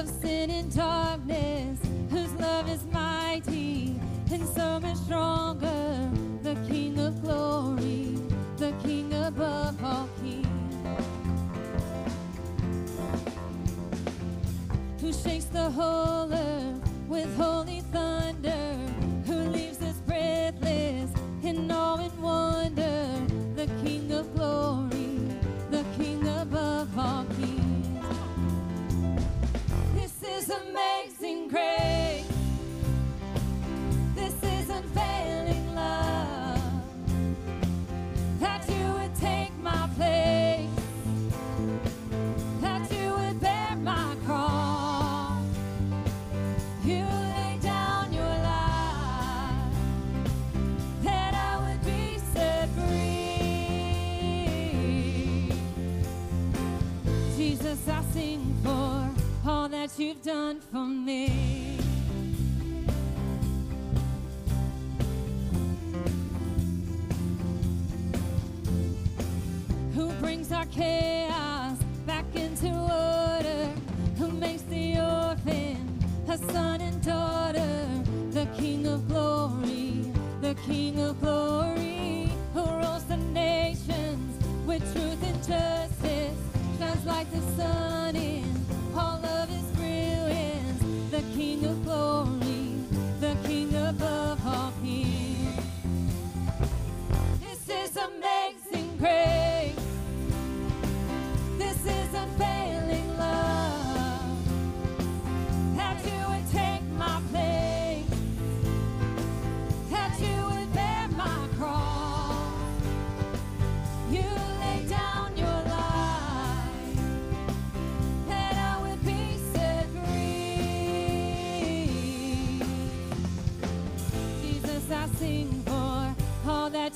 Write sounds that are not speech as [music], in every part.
of sin and darkness, whose love is mighty and so much stronger. The King of glory, the King above all kings. Who shakes the whole done for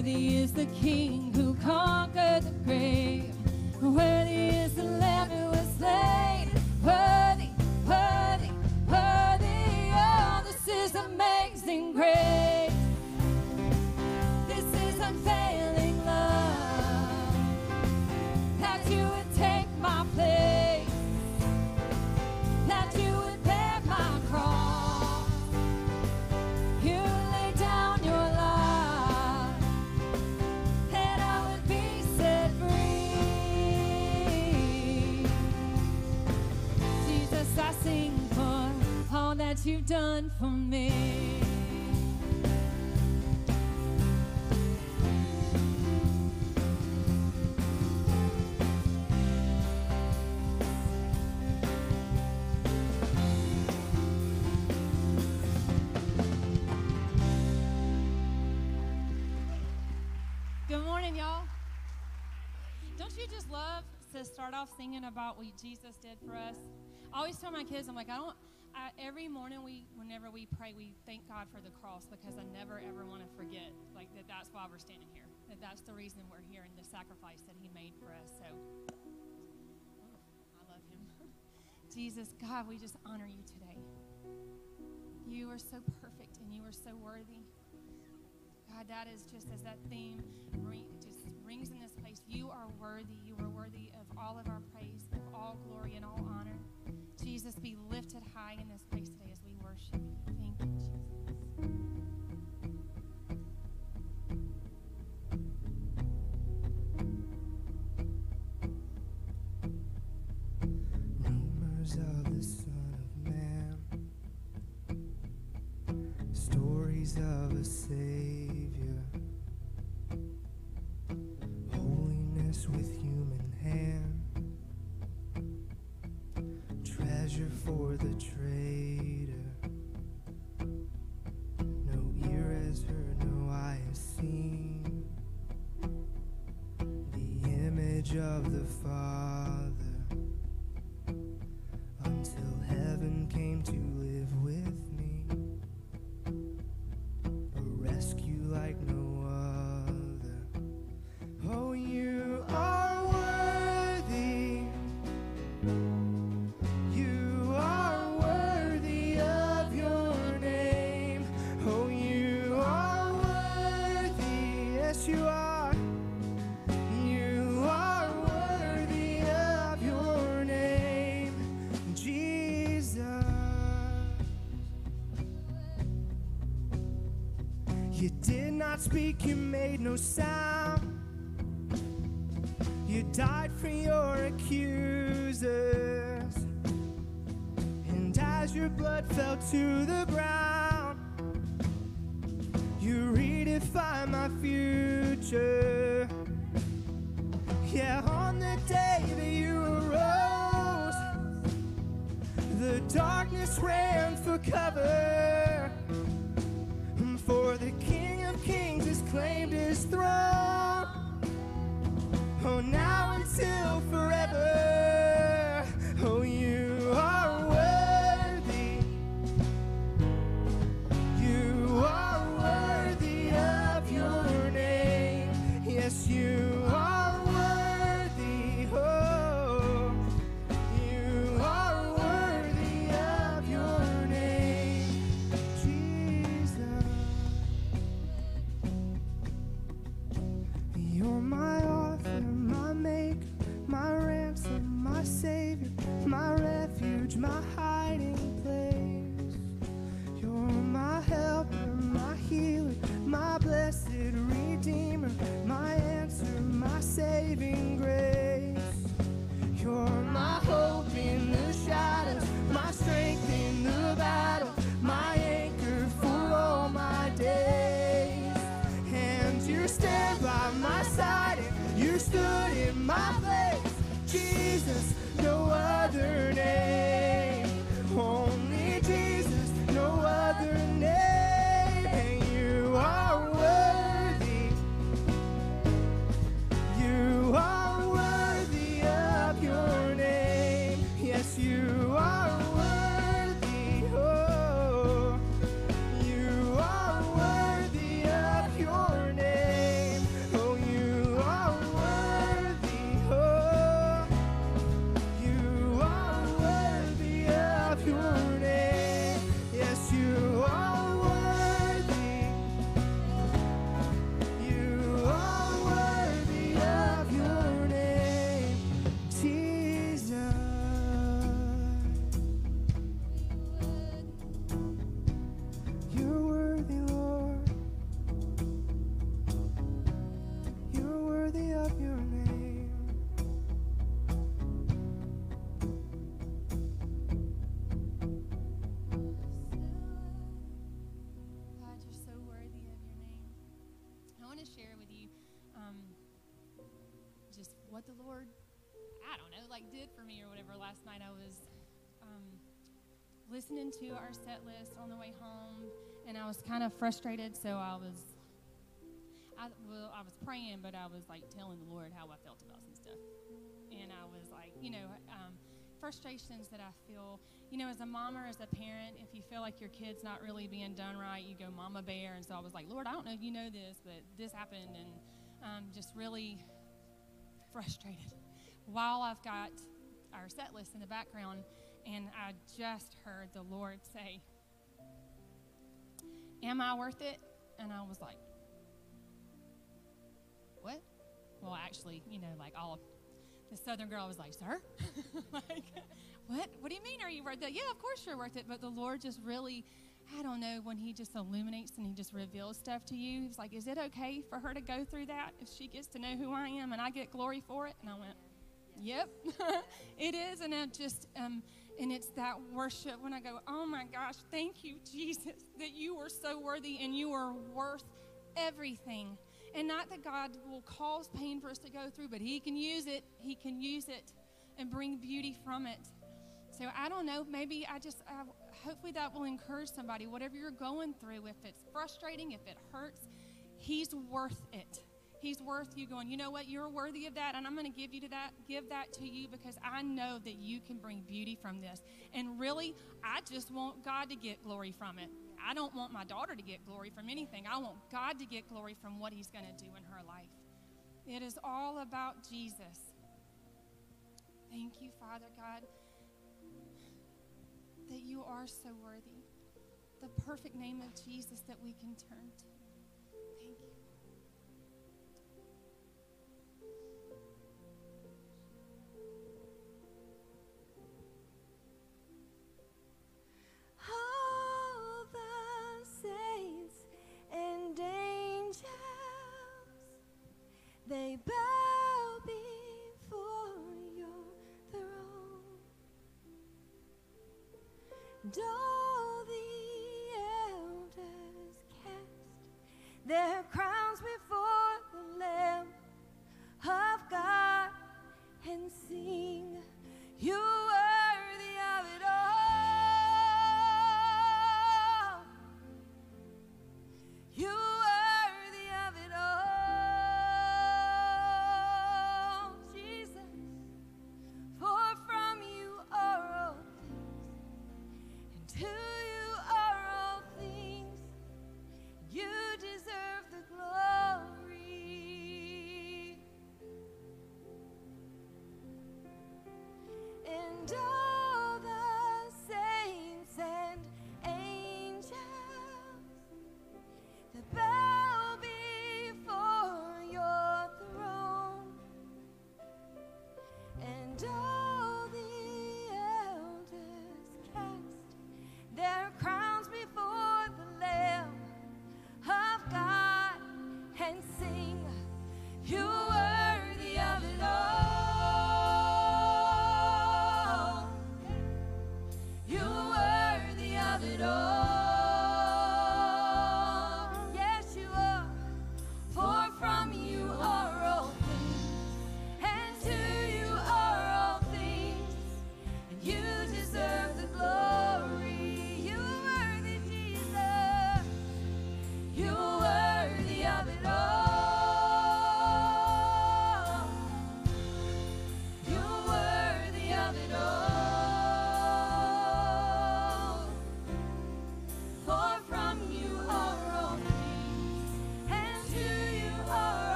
Worthy is the King who conquered the grave. Worthy is the Lamb who was slain. Worthy, worthy, worthy. Oh, this is amazing grace. You've done for me. Good morning, y'all. Don't you just love to start off singing about what Jesus did for us? I always tell my kids, I'm like, I don't. I, every morning we, whenever we pray, we thank God for the cross because I never ever want to forget, like that. That's why we're standing here. That that's the reason we're here and the sacrifice that He made for us. So, I love Him. [laughs] Jesus, God, we just honor you today. You are so perfect and you are so worthy. God, that is just as that theme ring, just rings in this place. You are worthy. You are worthy of all of our praise, of all glory and all honor. Jesus, be lifted high in this place today as we worship you. Thank you, Jesus. Savior, holiness with human treasure for the trader. Speak, you made no sound. You died for your accusers. And as your blood fell to listening to our set list on the way home, and I was kind of frustrated, so I was. I, well, I was praying, but I was like telling the Lord how I felt about some stuff. And I was like, you know, um, frustrations that I feel, you know, as a mom or as a parent, if you feel like your kid's not really being done right, you go mama bear. And so I was like, Lord, I don't know if you know this, but this happened, and um, just really frustrated. While I've got our set list in the background, and I just heard the Lord say, Am I worth it? And I was like, What? Well, actually, you know, like all of the southern girl was like, Sir? [laughs] like, what? What do you mean? Are you worth it? Yeah, of course you're worth it. But the Lord just really, I don't know, when He just illuminates and He just reveals stuff to you, He's like, Is it okay for her to go through that if she gets to know who I am and I get glory for it? And I went, Yep, [laughs] it is. And I just, um, and it's that worship when I go, Oh my gosh, thank you, Jesus, that you are so worthy and you are worth everything. And not that God will cause pain for us to go through, but He can use it. He can use it and bring beauty from it. So I don't know. Maybe I just, I, hopefully that will encourage somebody. Whatever you're going through, if it's frustrating, if it hurts, He's worth it. He's worth you going, you know what, you're worthy of that, and I'm going to give you to that, give that to you because I know that you can bring beauty from this. And really, I just want God to get glory from it. I don't want my daughter to get glory from anything. I want God to get glory from what He's going to do in her life. It is all about Jesus. Thank you, Father God, that you are so worthy. The perfect name of Jesus that we can turn to.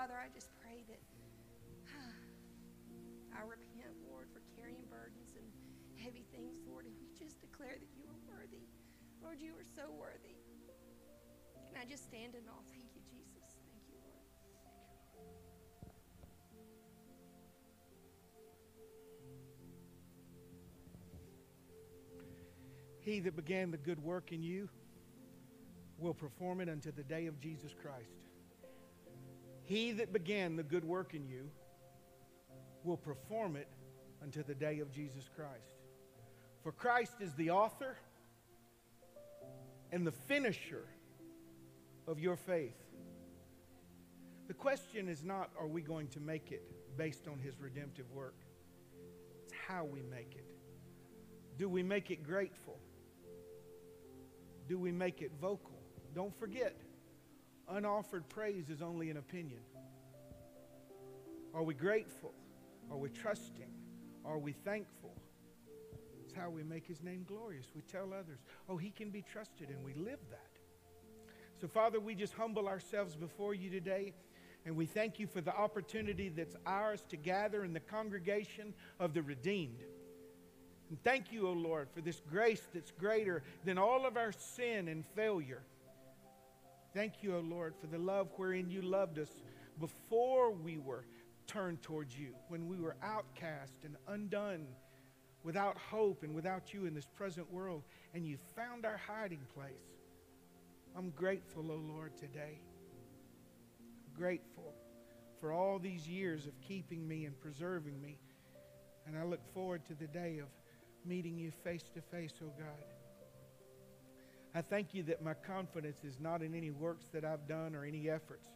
Father, I just pray that [sighs] I repent, Lord, for carrying burdens and heavy things, Lord, and we just declare that you are worthy. Lord, you are so worthy. And I just stand in awe. Thank you, Jesus. Thank you, Lord. Thank you, Lord. He that began the good work in you will perform it unto the day of Jesus Christ. He that began the good work in you will perform it unto the day of Jesus Christ. For Christ is the author and the finisher of your faith. The question is not, are we going to make it based on his redemptive work? It's how we make it. Do we make it grateful? Do we make it vocal? Don't forget, unoffered praise is only an opinion. Are we grateful? Are we trusting? Are we thankful? It's how we make his name glorious. We tell others, oh, he can be trusted, and we live that. So, Father, we just humble ourselves before you today, and we thank you for the opportunity that's ours to gather in the congregation of the redeemed. And thank you, O oh Lord, for this grace that's greater than all of our sin and failure. Thank you, O oh Lord, for the love wherein you loved us before we were turned towards you, when we were outcast and undone, without hope and without you in this present world, and you found our hiding place. I'm grateful, O oh Lord, today. Grateful for all these years of keeping me and preserving me. And I look forward to the day of meeting you face to face, O God. I thank you that my confidence is not in any works that I've done or any efforts,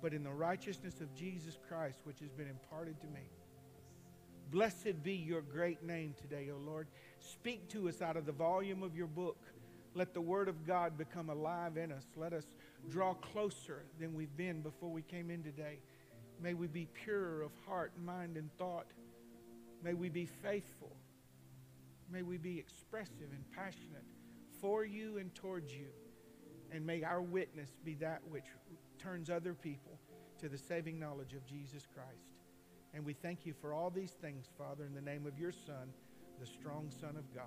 but in the righteousness of Jesus Christ, which has been imparted to me. Blessed be your great name today, O Lord. Speak to us out of the volume of your book. Let the word of God become alive in us. Let us draw closer than we've been before we came in today. May we be pure of heart, mind, and thought. May we be faithful. May we be expressive and passionate for you and towards you. And may our witness be that which turns other people to the saving knowledge of Jesus Christ. And we thank you for all these things, Father, in the name of your Son, the strong Son of God.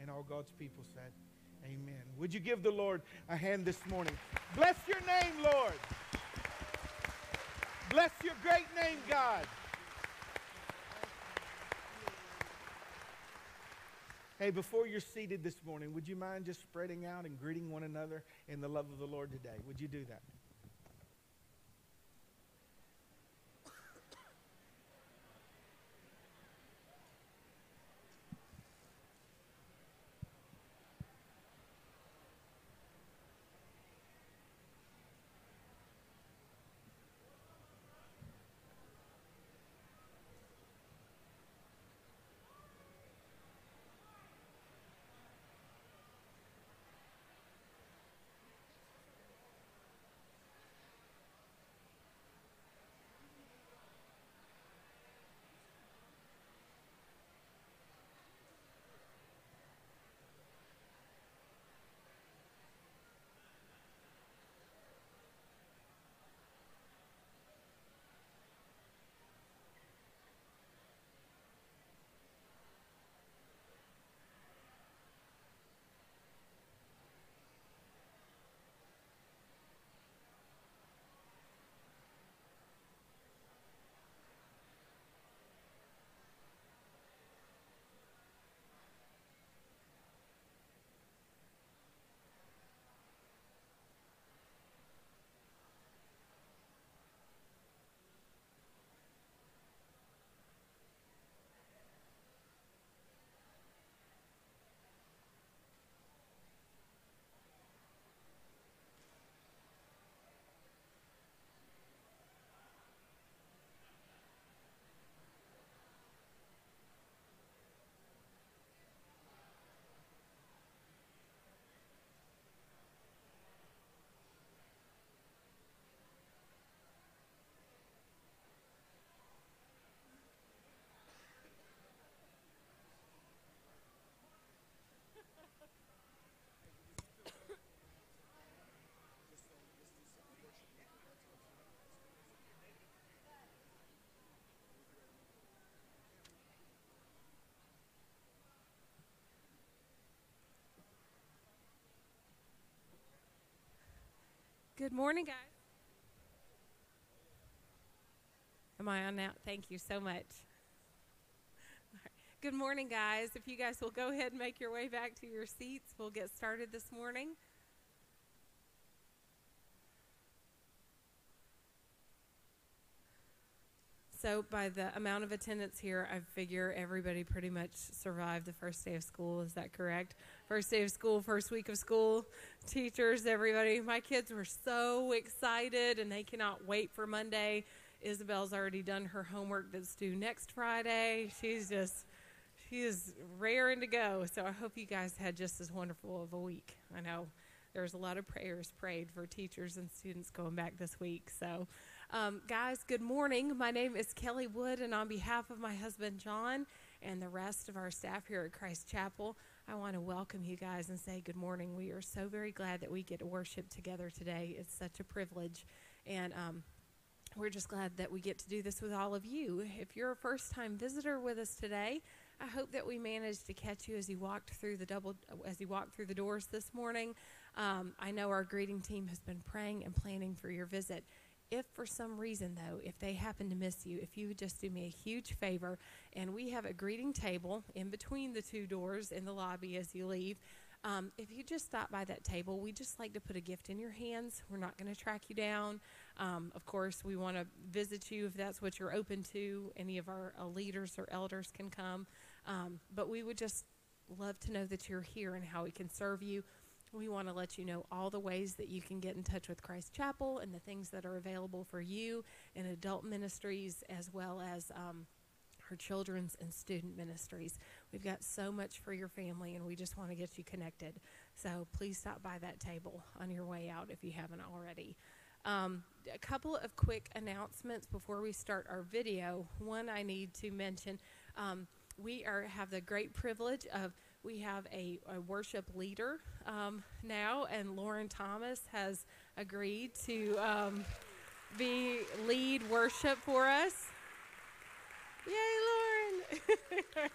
And all God's people said, Amen. Would you give the Lord a hand this morning? Bless your name, Lord. Bless your great name, God. Hey, before you're seated this morning, would you mind just spreading out and greeting one another in the love of the Lord today? Would you do that? Good morning, guys. Am I on now? Thank you so much. Good morning, guys. If you guys will go ahead and make your way back to your seats, we'll get started this morning. So, by the amount of attendance here, I figure everybody pretty much survived the first day of school. Is that correct? First day of school, first week of school, teachers, everybody. My kids were so excited and they cannot wait for Monday. Isabel's already done her homework that's due next Friday. She's just, she is raring to go. So, I hope you guys had just as wonderful of a week. I know there's a lot of prayers prayed for teachers and students going back this week. So, um, guys, good morning. My name is Kelly Wood, and on behalf of my husband John and the rest of our staff here at Christ Chapel, I want to welcome you guys and say good morning. We are so very glad that we get to worship together today. It's such a privilege, and um, we're just glad that we get to do this with all of you. If you're a first time visitor with us today, I hope that we managed to catch you as you walked through the double as you walked through the doors this morning. Um, I know our greeting team has been praying and planning for your visit if for some reason, though, if they happen to miss you, if you would just do me a huge favor, and we have a greeting table in between the two doors in the lobby as you leave. Um, if you just stop by that table, we just like to put a gift in your hands. We're not going to track you down. Um, of course, we want to visit you if that's what you're open to. Any of our uh, leaders or elders can come. Um, but we would just love to know that you're here and how we can serve you. We want to let you know all the ways that you can get in touch with Christ Chapel and the things that are available for you in adult ministries as well as um, our children's and student ministries. We've got so much for your family, and we just want to get you connected. So please stop by that table on your way out if you haven't already. Um, a couple of quick announcements before we start our video. One, I need to mention um, we are have the great privilege of we have a, a worship leader um, now, and Lauren Thomas has agreed to um, be lead worship for us. Yay, Lauren!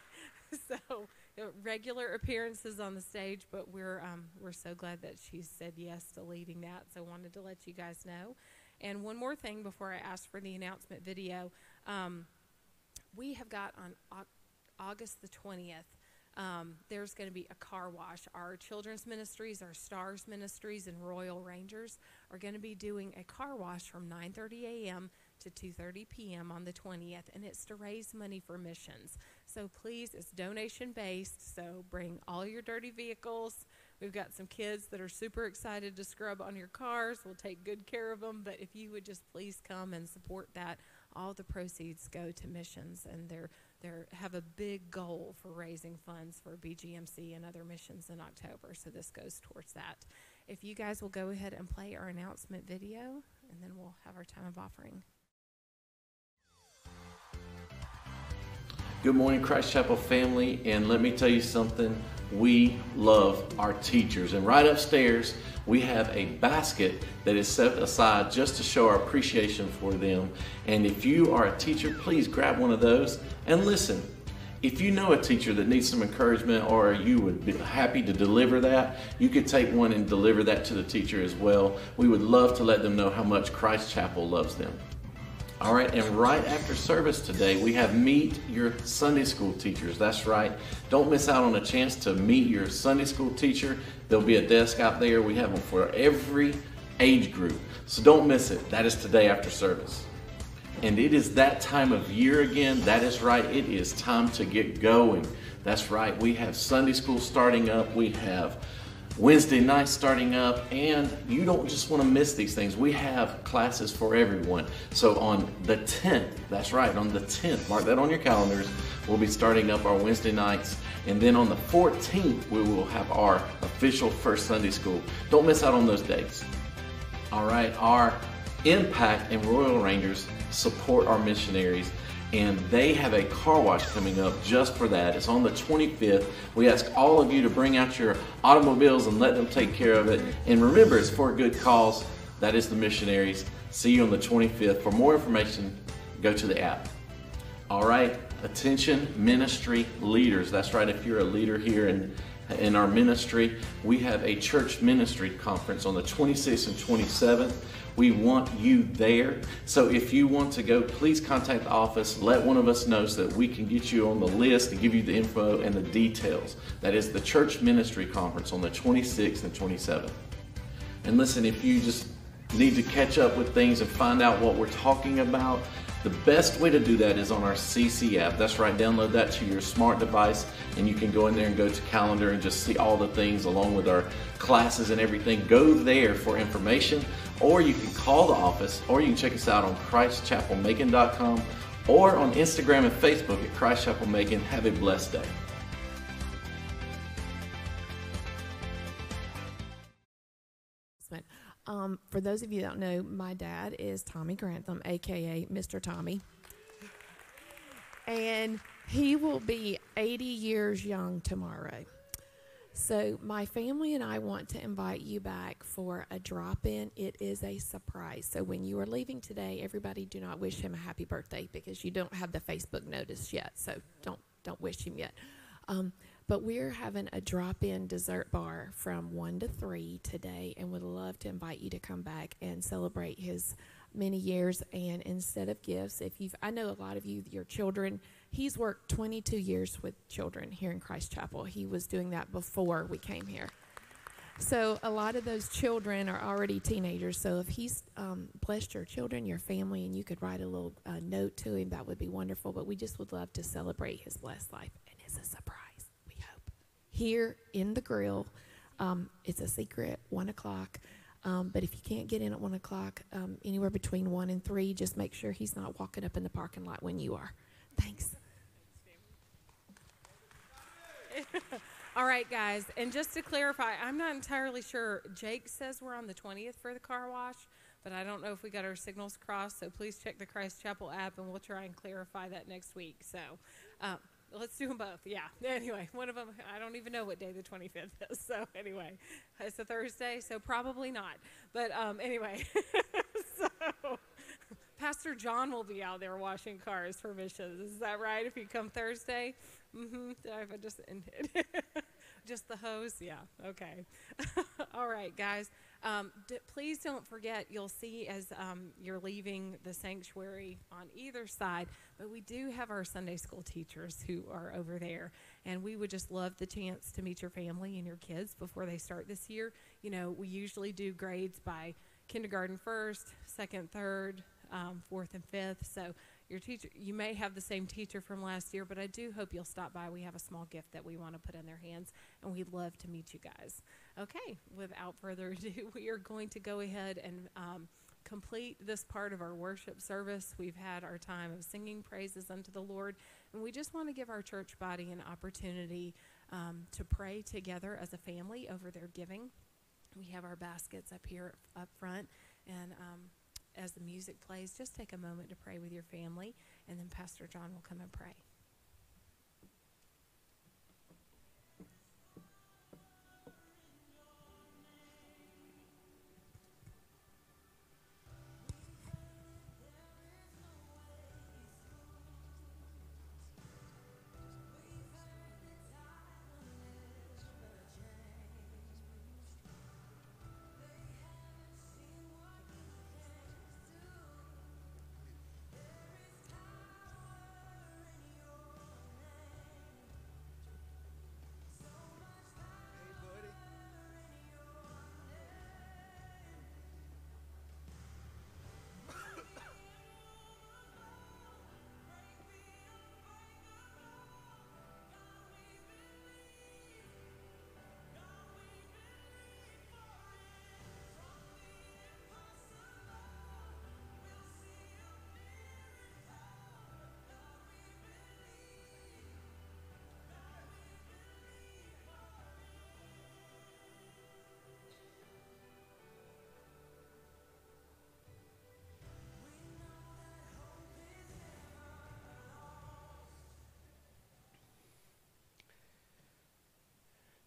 [laughs] so uh, regular appearances on the stage, but we're um, we're so glad that she said yes to leading that. So wanted to let you guys know. And one more thing before I ask for the announcement video, um, we have got on August the twentieth um, there's going to be a car wash. Our children's ministries, our Stars ministries, and Royal Rangers are going to be doing a car wash from 9:30 a.m. to 2:30 p.m. on the 20th, and it's to raise money for missions. So please, it's donation based. So bring all your dirty vehicles. We've got some kids that are super excited to scrub on your cars. We'll take good care of them. But if you would just please come and support that, all the proceeds go to missions, and they're they have a big goal for raising funds for BGMC and other missions in October. So this goes towards that. If you guys will go ahead and play our announcement video, and then we'll have our time of offering. Good morning, Christ Chapel family, and let me tell you something. We love our teachers, and right upstairs we have a basket that is set aside just to show our appreciation for them. And if you are a teacher, please grab one of those and listen. If you know a teacher that needs some encouragement or you would be happy to deliver that, you could take one and deliver that to the teacher as well. We would love to let them know how much Christ Chapel loves them. All right, and right after service today, we have Meet Your Sunday School Teachers. That's right. Don't miss out on a chance to meet your Sunday school teacher. There'll be a desk out there. We have them for every age group. So don't miss it. That is today after service. And it is that time of year again. That is right. It is time to get going. That's right. We have Sunday school starting up. We have Wednesday night starting up, and you don't just want to miss these things. We have classes for everyone. So on the 10th, that's right, on the 10th, mark that on your calendars, we'll be starting up our Wednesday nights. And then on the 14th, we will have our official first Sunday school. Don't miss out on those dates. All right, our Impact and Royal Rangers support our missionaries and they have a car wash coming up just for that. It's on the 25th. We ask all of you to bring out your automobiles and let them take care of it. And remember, it's for a good cause. That is the missionaries. See you on the 25th. For more information, go to the app. All right, attention ministry leaders. That's right, if you're a leader here in, in our ministry, we have a church ministry conference on the 26th and 27th. We want you there. So if you want to go, please contact the office. Let one of us know so that we can get you on the list to give you the info and the details. That is the Church Ministry Conference on the 26th and 27th. And listen, if you just need to catch up with things and find out what we're talking about, The best way to do that is on our CC app. That's right, download that to your smart device and you can go in there and go to calendar and just see all the things along with our classes and everything. Go there for information or you can call the office or you can check us out on christchapelmacon.com or on Instagram and Facebook at Christ Chapel Macon. Have a blessed day. Um, for those of you that don't know, my dad is Tommy Grantham, aka Mr. Tommy. And he will be 80 years young tomorrow. So, my family and I want to invite you back for a drop in. It is a surprise. So, when you are leaving today, everybody do not wish him a happy birthday because you don't have the Facebook notice yet. So, don't, don't wish him yet. Um, but we're having a drop in dessert bar from 1 to 3 today and would love to invite you to come back and celebrate his many years. And instead of gifts, if you've, I know a lot of you, your children, he's worked 22 years with children here in Christ Chapel. He was doing that before we came here. So a lot of those children are already teenagers. So if he's um, blessed your children, your family, and you could write a little uh, note to him, that would be wonderful. But we just would love to celebrate his blessed life, and it's a surprise We hope here in the grill. Um, it's a secret, 1 o'clock. Um, but if you can't get in at 1 o'clock, um, anywhere between 1 and 3, just make sure he's not walking up in the parking lot when you are. [laughs] All right, guys. And just to clarify, I'm not entirely sure. Jake says we're on the 20th for the car wash, but I don't know if we got our signals crossed. So please check the Christ Chapel app and we'll try and clarify that next week. So, uh, Let's do them both. Yeah. [laughs] Anyway, one of them, I don't even know what day the 25th is. [laughs] So, anyway, it's a Thursday, so probably not. But um, anyway, so Pastor John will be out there washing cars for missions. Is that right? If you come Thursday? Mm-hmm. I just ended. [laughs] just the hose? Yeah. Okay. [laughs] All right, guys. Um, d- please don't forget, you'll see as um, you're leaving the sanctuary on either side, but we do have our Sunday school teachers who are over there. And we would just love the chance to meet your family and your kids before they start this year. You know, we usually do grades by kindergarten first, second, third, um, fourth, and fifth. So your teacher, you may have the same teacher from last year, but I do hope you'll stop by. We have a small gift that we want to put in their hands, and we'd love to meet you guys. Okay, without further [laughs] ado, we are going to go ahead and um, complete this part of our worship service. We've had our time of singing praises unto the Lord, and we just want to give our church body an opportunity um, to pray together as a family over their giving. We have our baskets up here up front, and um, as the music plays, just take a moment to pray with your family, and then Pastor John will come and pray.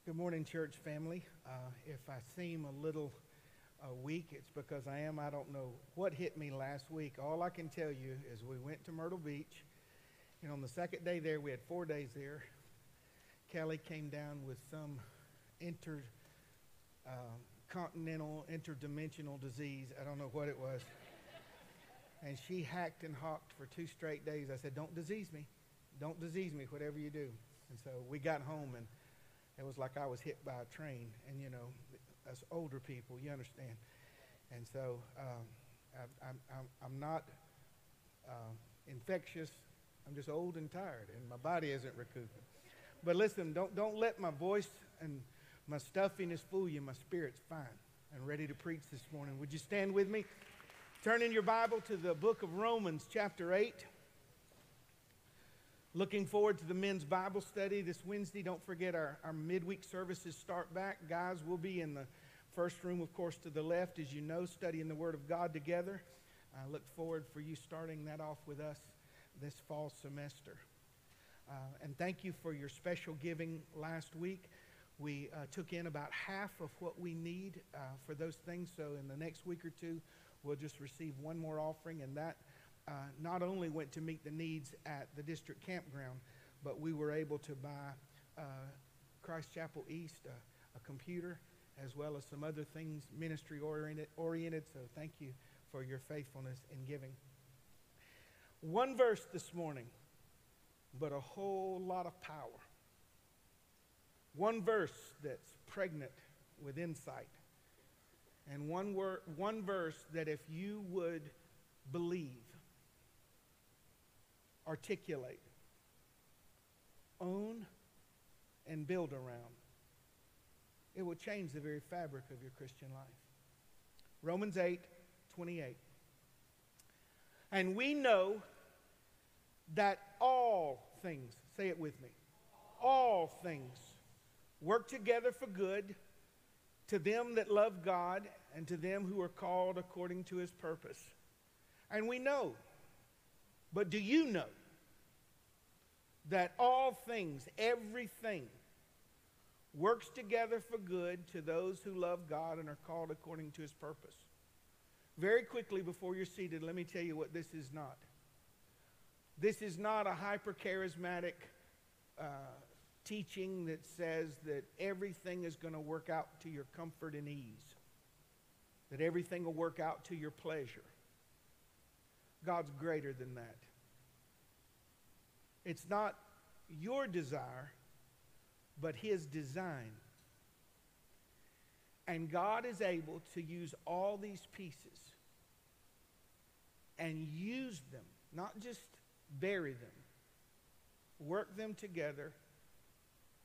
Good morning, church family. Uh, if I seem a little uh, weak, it's because I am. I don't know what hit me last week. All I can tell you is we went to Myrtle Beach, and on the second day there, we had four days there. Kelly came down with some intercontinental, uh, interdimensional disease. I don't know what it was. and she hacked and hawked for two straight days. I said, Don't disease me. Don't disease me, whatever you do. And so we got home and it was like I was hit by a train. And, you know, as older people, you understand. And so um, I, I'm, I'm, I'm not uh, infectious. I'm just old and tired, and my body isn't recouping. But listen, don't, don't let my voice and my stuffiness fool you. My spirit's fine and ready to preach this morning. Would you stand with me? Turn in your Bible to the book of Romans, chapter 8. Looking forward to the men's Bible study this Wednesday. Don't forget our, our midweek services start back. Guys, we'll be in the first room, of course, to the left, as you know, studying the Word of God together. I look forward for you starting that off with us this fall semester. Uh, and thank you for your special giving last week. We uh, took in about half of what we need uh, for those things. So in the next week or two, we'll just receive one more offering, and that uh, not only went to meet the needs at the district campground, but we were able to buy uh, Christ Chapel East a, a, computer as well as some other things ministry oriented, oriented. So thank you for your faithfulness in giving. One verse this morning, but a whole lot of power. One verse that's pregnant with insight. And one, word, one verse that if you would believe, articulate, own, and build around, it will change the very fabric of your Christian life. Romans 8, 28. And we know that all things, say it with me, all things work together for good to them that love God and to them who are called according to his purpose. And we know, but do you know that all things, everything, works together for good to those who love God and are called according to his purpose? Very quickly, before you're seated, let me tell you what this is not. This is not a hyper charismatic uh, teaching that says that everything is going to work out to your comfort and ease, that everything will work out to your pleasure. God's greater than that. It's not your desire, but His design. And God is able to use all these pieces and use them, not just bury them, work them together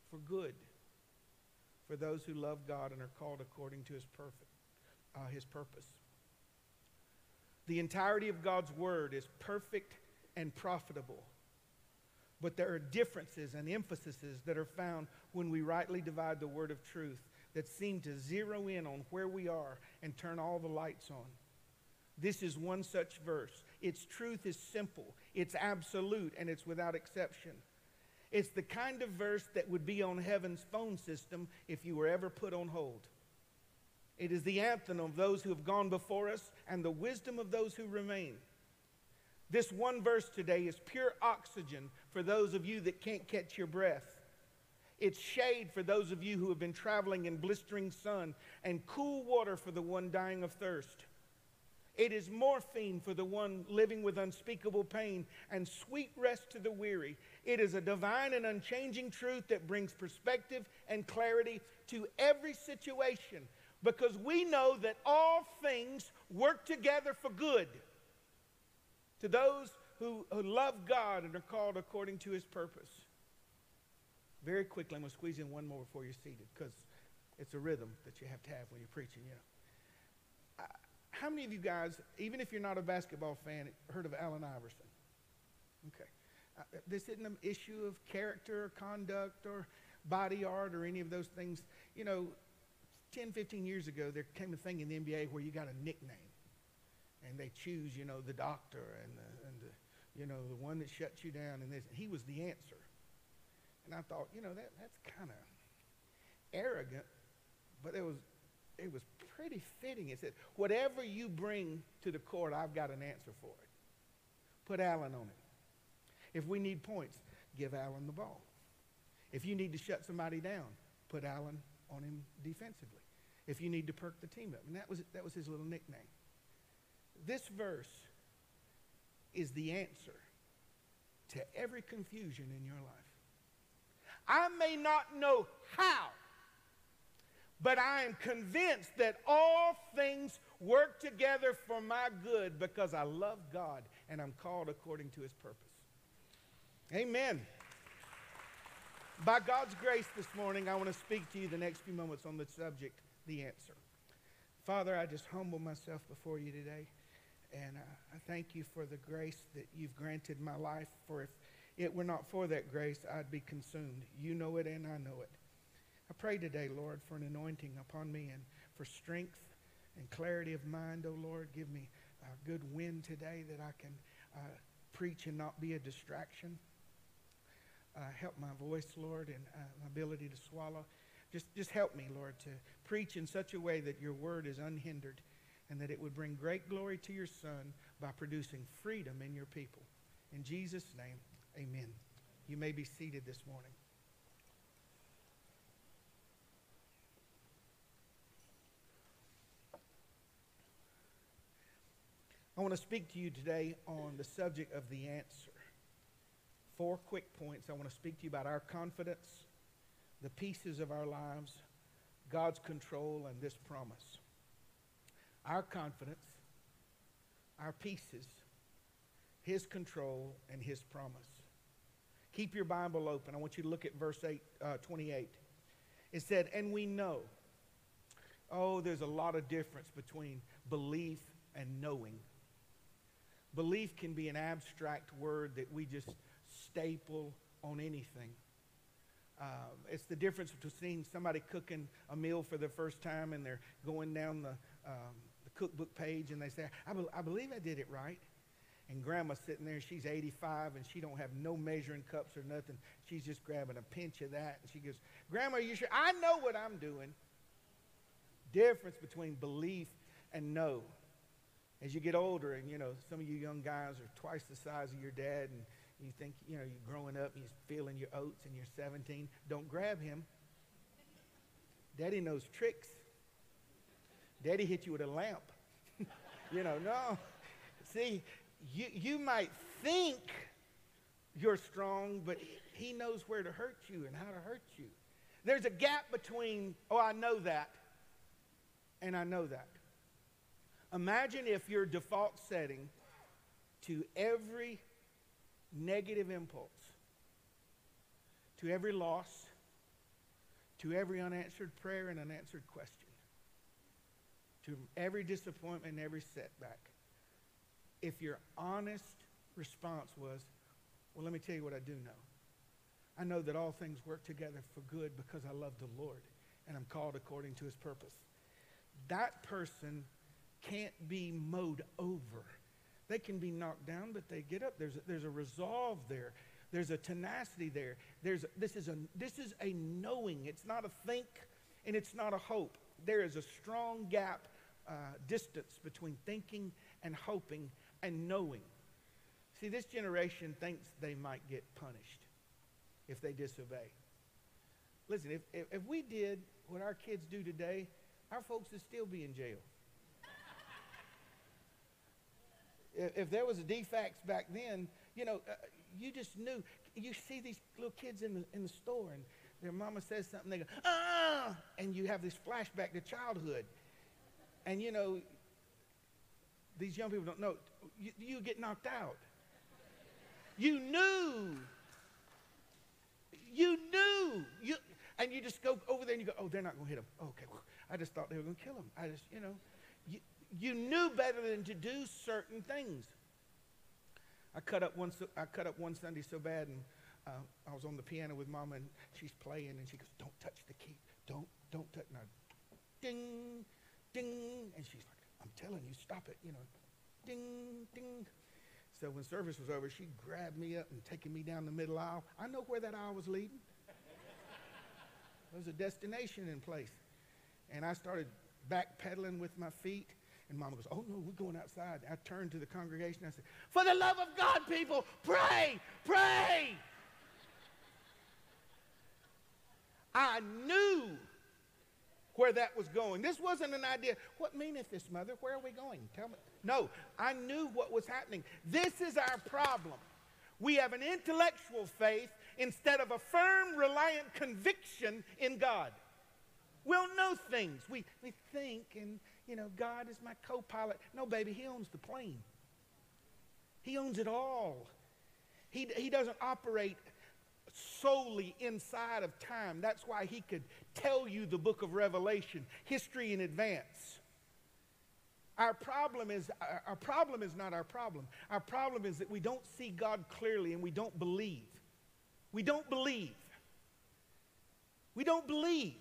for good for those who love God and are called according to his perfect uh, his purpose. The entirety of God's word is perfect and profitable. But there are differences and emphases that are found when we rightly divide the word of truth that seem to zero in on where we are and turn all the lights on. This is one such verse. Its truth is simple, it's absolute, and it's without exception. It's the kind of verse that would be on heaven's phone system if you were ever put on hold. It is the anthem of those who have gone before us and the wisdom of those who remain. This one verse today is pure oxygen for those of you that can't catch your breath. It's shade for those of you who have been traveling in blistering sun, and cool water for the one dying of thirst. It is morphine for the one living with unspeakable pain, and sweet rest to the weary. It is a divine and unchanging truth that brings perspective and clarity to every situation because we know that all things work together for good to those who, who love God and are called according to his purpose. Very quickly, I'm going to squeeze in one more before you're seated because it's a rhythm that you have to have when you're preaching, you know. how many of you guys, even if you're not a basketball fan, heard of Allen Iverson? Okay. Uh, this isn't an issue of character or conduct or body art or any of those things. You know, 10, 15 years ago, there came a thing in the NBA where you got a nickname. And they choose, you know, the doctor and and the you know, the one that shuts you down and this. He was the answer. And I thought, you know, that, that's kind of arrogant, but it was, it was pretty fitting. It said, whatever you bring to the court, I've got an answer for it. Put Allen on it. If we need points, give Allen the ball. If you need to shut somebody down, put Allen on him defensively. If you need to perk the team up. And that was, that was his little nickname. This verse is the answer to every confusion in your life. I may not know how, but I am convinced that all things work together for my good because I love God and I'm called according to his purpose. Amen. By God's grace this morning, I want to speak to you the next few moments on the subject, the answer. Father, I just humble myself before you today, and uh, I thank you for the grace that you've granted my life. For if it were not for that grace, I'd be consumed. You know it, and I know it. I pray today, Lord, for an anointing upon me and for strength and clarity of mind, oh Lord. Give me a good wind today that I can uh, preach and not be a distraction. Uh, help my voice, Lord, and uh, my ability to swallow. Just, just help me, Lord, to preach in such a way that your word is unhindered and that it would bring great glory to your Son by producing freedom in your people. In Jesus' name, amen. You may be seated this morning. I want to speak to you today on the subject of the answer. Four quick points. I want to speak to you about our confidence, the pieces of our lives, God's control, and this promise. Our confidence, our pieces, His control, and His promise. Keep your Bible open. I want you to look at verse 8, uh, 28. It said, And we know. Oh, there's a lot of difference between belief and knowing. Belief can be an abstract word that we just staple on anything. Um, it's the difference between seeing somebody cooking a meal for the first time and they're going down the, um, cookbook page and they say, I, be- I believe I did it right. And grandma's sitting there, she's 85 and she don't have no measuring cups or nothing. She's just grabbing a pinch of that. And she goes, Grandma, you sure? I know what I'm doing. Difference between belief and know as you get older, and you know, some of you young guys are twice the size of your dad, and you think, you know, you're growing up, and you're feeling your oats, and you're 17. Don't grab him. Daddy knows tricks. Daddy hit you with a lamp. [laughs] you know, no. See, you, you might think you're strong, but he knows where to hurt you and how to hurt you. There's a gap between, oh, I know that, and I know that. Imagine if your default setting to every negative impulse, to every loss, to every unanswered prayer and unanswered question, every disappointment and every setback, if your honest response was, well, let me tell you what I do know. I know that all things work together for good because I love the Lord and I'm called according to his purpose. That person can't be mowed over. They can be knocked down, but they get up. There's a, there's a resolve there. There's a tenacity there. There's this is a this is a knowing. It's not a think, and it's not a hope. There is a strong gap, uh, distance between thinking and hoping and knowing. See, this generation thinks they might get punished if they disobey. Listen, if, if, if we did what our kids do today, our folks would still be in jail. [laughs] if, if there was a DFACS back then, you know, uh, you just knew. You see these little kids in the, in the store, and their mama says something, they go, ah, and you have this flashback to childhood. And, you know, these young people don't know. You, you get knocked out. You knew. You knew. You, and you just go over there and you go, oh, they're not going to hit him. Okay, I just thought they were going to kill him. I just, you know, you, you knew better than to do certain things. I cut up one, I cut up one Sunday so bad, and uh, I was on the piano with Mama, and she's playing, and she goes, "Don't touch the key. Don't, don't touch." Now, ding, ding, and she's like, "I'm telling you, stop it." You know, ding, ding. So when service was over, she grabbed me up and taking me down the middle aisle. I know where that aisle was leading. there was a destination in place, and I started backpedaling with my feet and mama goes, Oh, no, we're going outside. I turned to the congregation. I said, For the love of God, people, pray, pray. I knew where that was going. This wasn't an idea. What meaneth this, mother? Where are we going? Tell me. No, I knew what was happening. This is our problem. We have an intellectual faith instead of a firm, reliant conviction in God. We'll know things. We, we think and you know, God is my co pilot. No, baby, He owns the plane. He owns it all. He, he doesn't operate solely inside of time. That's why he could tell you the book of Revelation, history in advance. Our problem is our, problem is not our problem. Our problem is that we don't see God clearly and we don't believe. We don't believe. We don't believe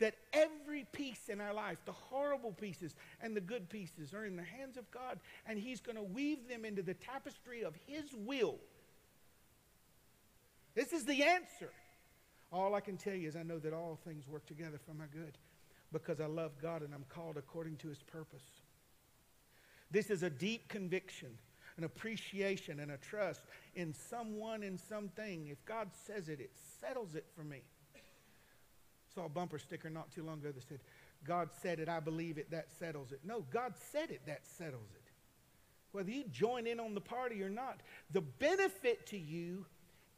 that every piece in our life, the horrible pieces and the good pieces, are in the hands of God, and He's going to weave them into the tapestry of His will. This is the answer. All I can tell you is I know that all things work together for my good because I love God and I'm called according to His purpose. This is a deep conviction, an appreciation, and a trust in someone and something. If God says it, it settles it for me. Saw a bumper sticker not too long ago that said, God said it, I believe it, that settles it. No, God said it, that settles it. Whether you join in on the party or not, the benefit to you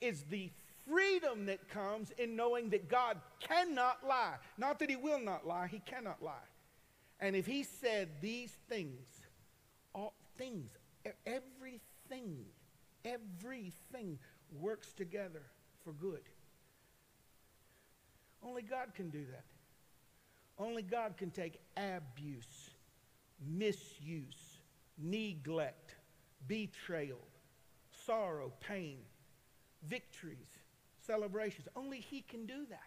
is the freedom that comes in knowing that God cannot lie. Not that He will not lie, He cannot lie. And if He said these things, all things, everything, everything works together for good. Only God can do that. Only God can take abuse, misuse, neglect, betrayal, sorrow, pain, victories, celebrations. Only He can do that.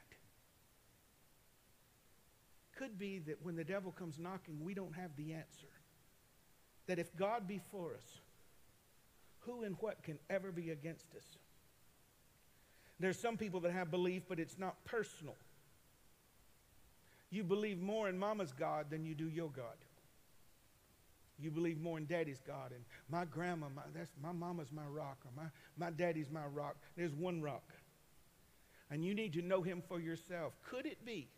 Could be that when the devil comes knocking, we don't have the answer. That if God be for us, who and what can ever be against us? There's some people that have belief, but it's not personal. You believe more in mama's God than you do your God. You believe more in daddy's God. And my grandma, my, that's, my mama's my rock, or my, my daddy's my rock. There's one rock. And you need to know him for yourself. Could it be,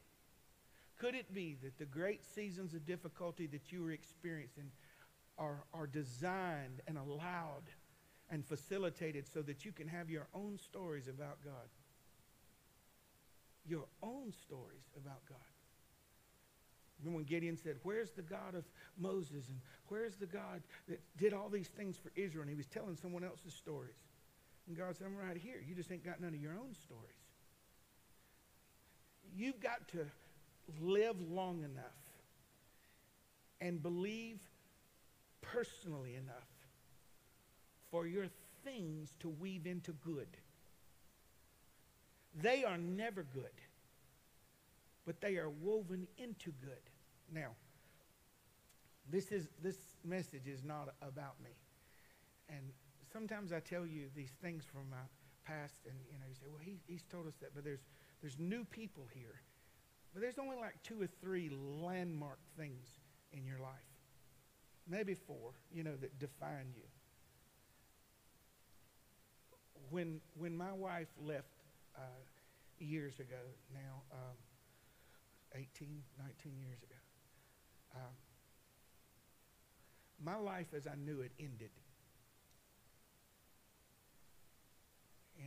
could it be that the great seasons of difficulty that you are experiencing are, are designed and allowed and facilitated so that you can have your own stories about God? Your own stories about God. Remember when Gideon said, Where's the God of Moses? And where's the God that did all these things for Israel? And he was telling someone else's stories. And God said, I'm right here. You just ain't got none of your own stories. You've got to live long enough and believe personally enough for your things to weave into good. They are never good, but they are woven into good. Now, this is this message is not about me. And sometimes I tell you these things from my past, and you know, you say, "Well, he, he's told us that," but there's there's new people here, but there's only like two or three landmark things in your life, maybe four, you know, that define you. When when my wife left uh, years ago, now um, 18, 19 years ago. Um, my life as I knew it ended.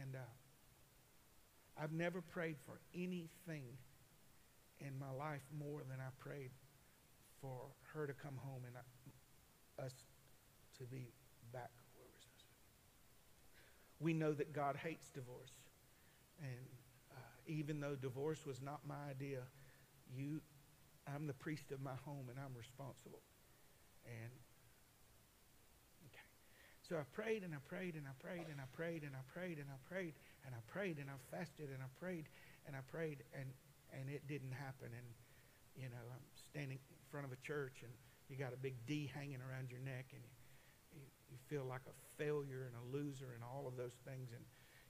And uh, I've never prayed for anything in my life more than I prayed for her to come home and I, us to be back where we're supposed to be. We know that God hates divorce. And uh, even though divorce was not my idea, you I'm the priest of my home and I'm responsible. And okay. So I prayed and I prayed and I prayed and I prayed and I prayed and I prayed and I prayed and I fasted and I prayed and I prayed and and it didn't happen and you know I'm standing in front of a church and you got a big D hanging around your neck and you, you, feel like a failure and a loser and all of those things and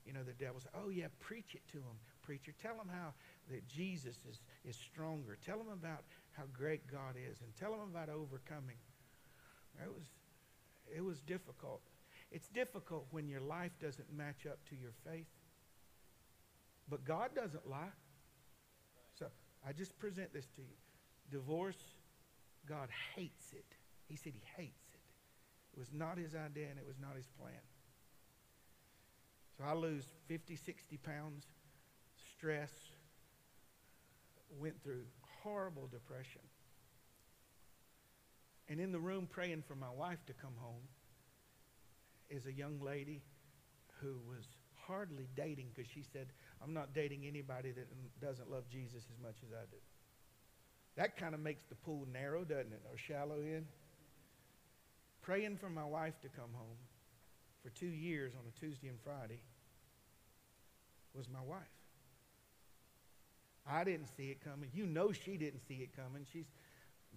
you know the devil says oh yeah preach it to them preacher tell them how that Jesus is, is stronger. Tell them about how great God is and tell them about overcoming. It was, it was difficult. It's difficult when your life doesn't match up to your faith. But God doesn't lie. So I just present this to you. Divorce, God hates it. He said he hates it. It was not his idea and it was not his plan. So I lose 50, 60 pounds, stress, went through horrible depression. And in the room praying for my wife to come home, is a young lady who was hardly dating because she said, I'm not dating anybody that doesn't love Jesus as much as I do. That kind of makes the pool narrow, doesn't it? Or shallow in. Praying for my wife to come home for two years on a Tuesday and Friday was my wife. I didn't see it coming. You know she didn't see it coming. She's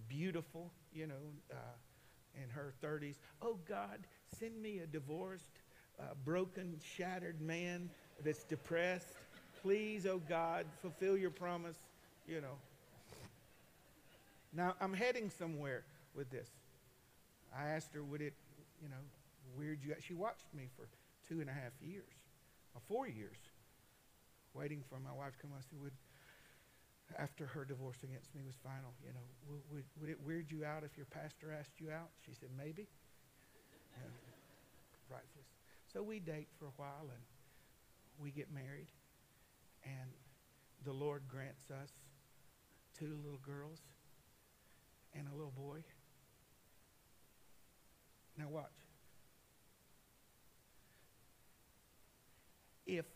beautiful, you know, uh, in her 30s. Oh, God, send me a divorced, uh, broken, shattered man that's depressed. Please, oh God, fulfill your promise, you know. Now, I'm heading somewhere with this. I asked her, would it, you know, weird you? She watched me for two and a half years, or four years, waiting for my wife to come. I said, would, after her divorce against me was final, you know, would, would, would it weird you out if your pastor asked you out? She said, maybe. And rightfully. So we date for a while and we get married. And the Lord grants us two little girls and a little boy. Now, watch. If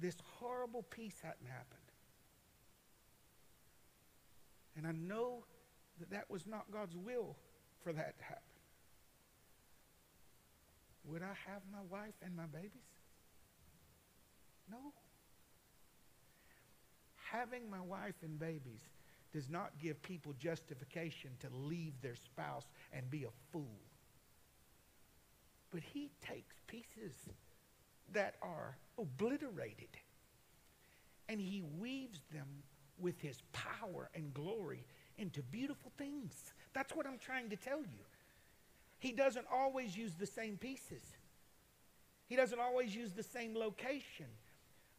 this horrible piece hadn't happened, and I know that that was not God's will for that to happen, would I have my wife and my babies? No. Having my wife and babies does not give people justification to leave their spouse and be a fool. But he takes pieces that are obliterated and he weaves them with his power and glory into beautiful things. That's what I'm trying to tell you. He doesn't always use the same pieces. He doesn't always use the same location.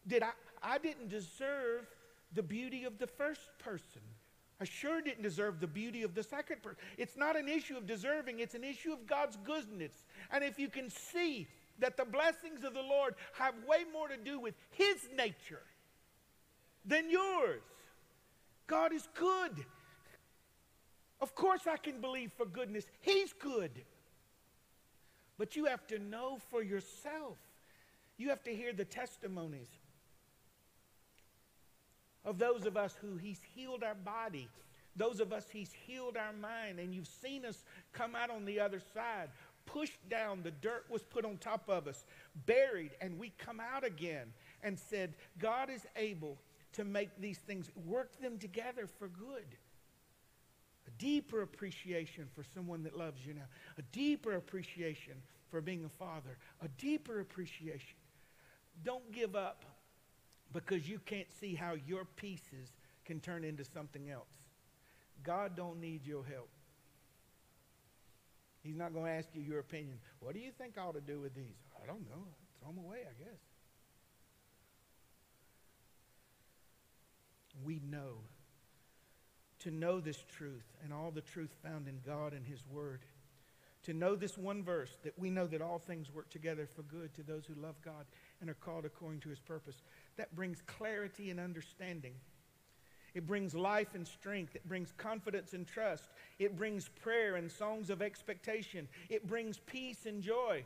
Did I I didn't deserve the beauty of the first person. I sure didn't deserve the beauty of the second person. It's not an issue of deserving, it's an issue of God's goodness. And if you can see that the blessings of the Lord have way more to do with His nature than yours, God is good. Of course, I can believe for goodness. He's good. But you have to know for yourself. You have to hear the testimonies of those of us who He's healed our body, those of us He's healed our mind, and you've seen us come out on the other side, pushed down, the dirt was put on top of us, buried, and we come out again and said, God is able to make these things, work them together for good. A deeper appreciation for someone that loves you now, a deeper appreciation for being a father, a deeper appreciation. Don't give up because you can't see how your pieces can turn into something else. God don't need your help. He's not going to ask you your opinion. What do you think I ought to do with these? I don't know. Throw them away, I guess. We know. To know this truth and all the truth found in God and His Word. To know this one verse that we know that all things work together for good to those who love God and are called according to His purpose that brings clarity and understanding. It brings life and strength. It brings confidence and trust. It brings prayer and songs of expectation. It brings peace and joy.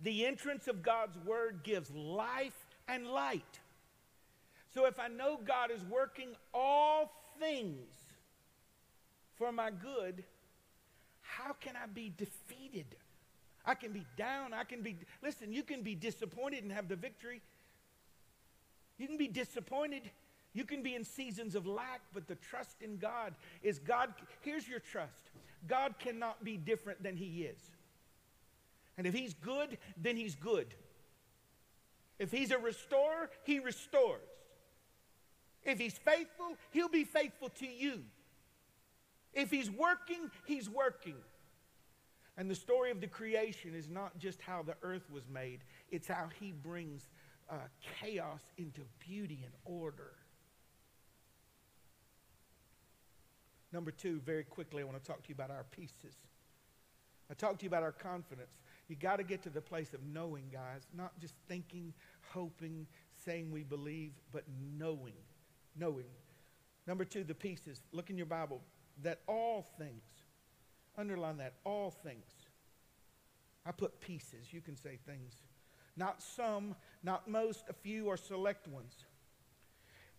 The entrance of God's word gives life and light. So if I know God is working all things for my good, how can I be defeated? I can be down. I can be, listen, you can be disappointed and have the victory. You can be disappointed. You can be in seasons of lack, but the trust in God is God. Here's your trust God cannot be different than He is. And if He's good, then He's good. If He's a restorer, He restores. If He's faithful, He'll be faithful to you. If He's working, He's working. And the story of the creation is not just how the earth was made, it's how He brings uh, chaos into beauty and order. Number two, very quickly, I want to talk to you about our pieces. I talked to you about our confidence. You got to get to the place of knowing, guys, not just thinking, hoping, saying we believe, but knowing. Knowing. Number two, the pieces. Look in your Bible that all things, underline that, all things. I put pieces. You can say things. Not some, not most, a few or select ones.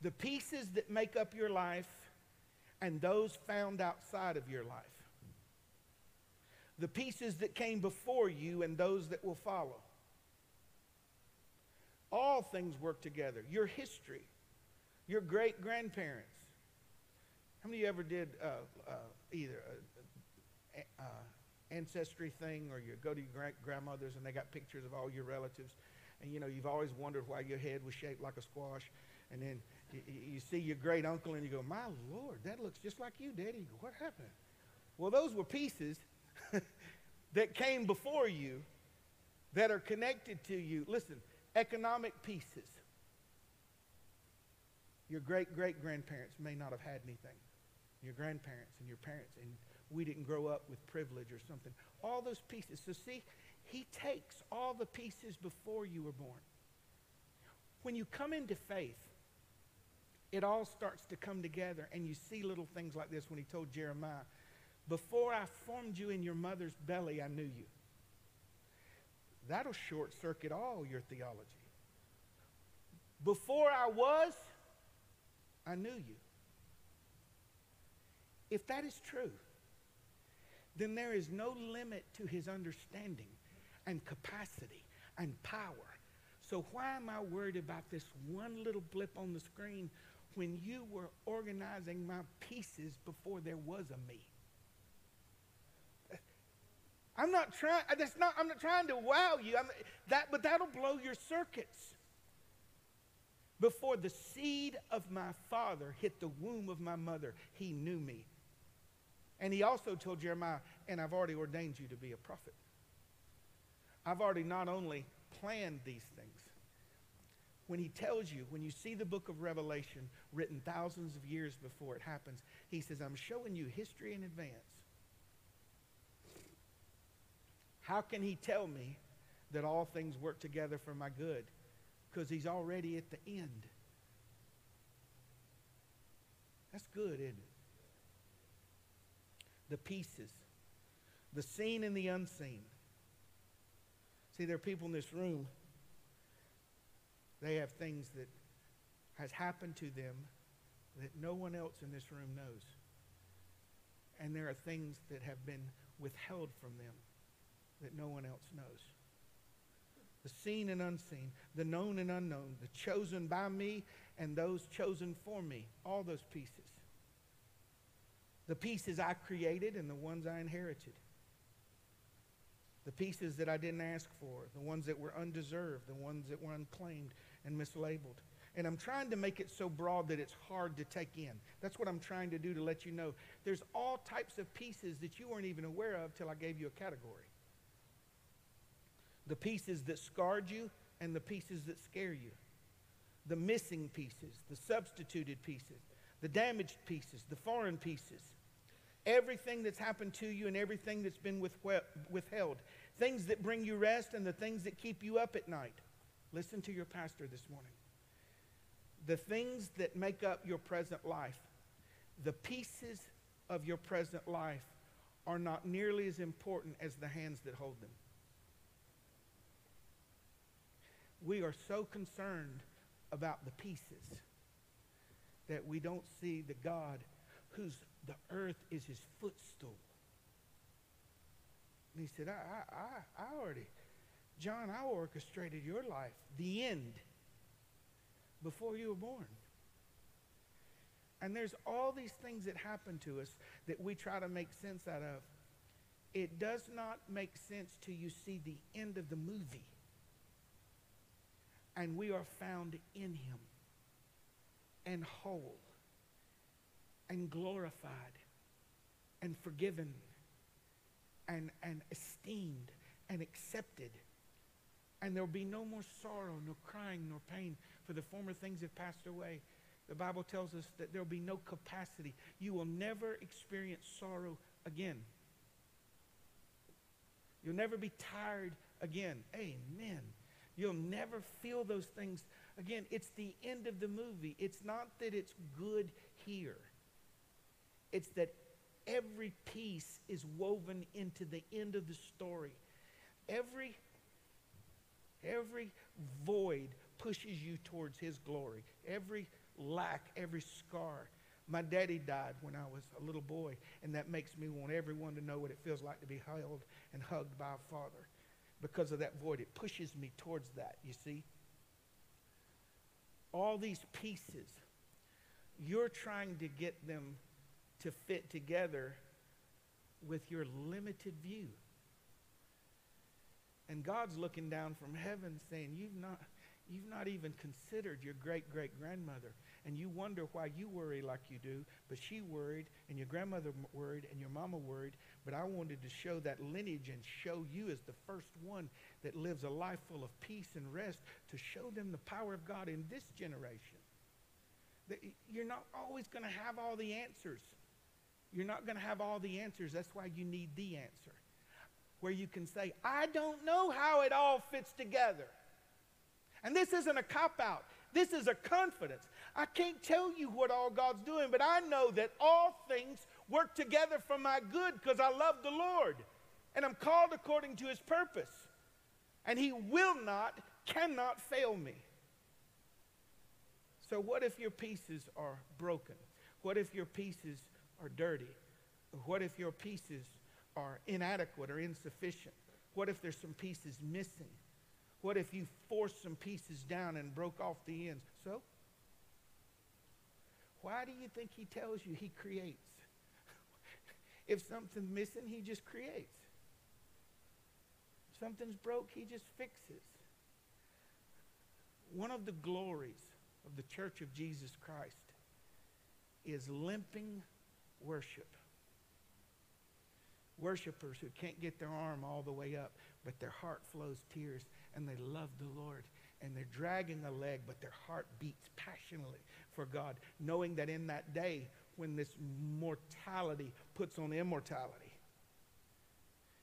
The pieces that make up your life and those found outside of your life. The pieces that came before you and those that will follow. All things work together. Your history, your great grandparents. How many of you ever did uh, uh, either a, uh, ancestry thing or you go to your gra- grandmother's and they got pictures of all your relatives? And you know, you've always wondered why your head was shaped like a squash. And then you, you see your great uncle and you go, My Lord, that looks just like you, Daddy. What happened? Well, those were pieces [laughs] that came before you that are connected to you. Listen, economic pieces. Your great great grandparents may not have had anything. Your grandparents and your parents, and we didn't grow up with privilege or something. All those pieces. So, see, he takes all the pieces before you were born. When you come into faith, it all starts to come together, and you see little things like this when he told Jeremiah, Before I formed you in your mother's belly, I knew you. That'll short circuit all your theology. Before I was, I knew you. If that is true, then there is no limit to his understanding and capacity and power. So, why am I worried about this one little blip on the screen when you were organizing my pieces before there was a me? I'm not trying. That's not. I'm not trying to wow you. I'm, that, but that'll blow your circuits. Before the seed of my father hit the womb of my mother, he knew me. And he also told Jeremiah, and I've already ordained you to be a prophet. I've already not only planned these things. When he tells you, when you see the book of Revelation written thousands of years before it happens, he says, I'm showing you history in advance. How can he tell me that all things work together for my good? Because he's already at the end. That's good, isn't it? The pieces, the seen and the unseen. See, there are people in this room, they have things that has happened to them that no one else in this room knows. And there are things that have been withheld from them that no one else knows. The seen and unseen, the known and unknown, the chosen by me and those chosen for me, all those pieces. The pieces I created and the ones I inherited. The pieces that I didn't ask for, the ones that were undeserved, the ones that were unclaimed and mislabeled. And I'm trying to make it so broad that it's hard to take in. That's what I'm trying to do to let you know. There's all types of pieces that you weren't even aware of till I gave you a category the pieces that scarred you and the pieces that scare you, the missing pieces, the substituted pieces, the damaged pieces, the foreign pieces, everything that's happened to you and everything that's been withheld, things that bring you rest and the things that keep you up at night. Listen to your pastor this morning. The things that make up your present life, the pieces of your present life, are not nearly as important as the hands that hold them. We are so concerned about the pieces that we don't see the God whose the earth is his footstool. And he said, I, I, I already, John, I orchestrated your life, the end, before you were born. And there's all these things that happen to us that we try to make sense out of. It does not make sense till you see the end of the movie and we are found in him and whole and glorified and forgiven and, and esteemed and accepted. And there will be no more sorrow, nor crying, nor pain, for the former things have passed away. The Bible tells us that there will be no capacity. You will never experience sorrow again. You'll never be tired again. Amen. You'll never feel those things again. It's the end of the movie. It's not that it's good here, it's that every piece is woven into the end of the story. Every every void pushes you towards his glory. Every lack, every scar. My daddy died when I was a little boy, and that makes me want everyone to know what it feels like to be held and hugged by a father. Because of that void, it pushes me towards that, you see? All these pieces, you're trying to get them to fit together with your limited view. And God's looking down from heaven saying, You've not, you've not even considered your great great grandmother. And you wonder why you worry like you do, but she worried, and your grandmother worried, and your mama worried. But I wanted to show that lineage and show you as the first one that lives a life full of peace and rest to show them the power of God in this generation. That you're not always going to have all the answers. You're not going to have all the answers. That's why you need the answer. Where you can say, I don't know how it all fits together. And this isn't a cop out, this is a confidence. I can't tell you what all God's doing, but I know that all things work together for my good because I love the Lord. And I'm called according to his purpose. And he will not, cannot fail me. So, what if your pieces are broken? What if your pieces are dirty? What if your pieces are inadequate or insufficient? What if there's some pieces missing? What if you forced some pieces down and broke off the ends? So, why do you think he tells you he creates? [laughs] if something's missing, he just creates. If something's broke, he just fixes. One of the glories of the Church of Jesus Christ is limping worship. Worshippers who can't get their arm all the way up, but their heart flows tears and they love the Lord and they're dragging a leg, but their heart beats passionately for God, knowing that in that day when this mortality puts on immortality,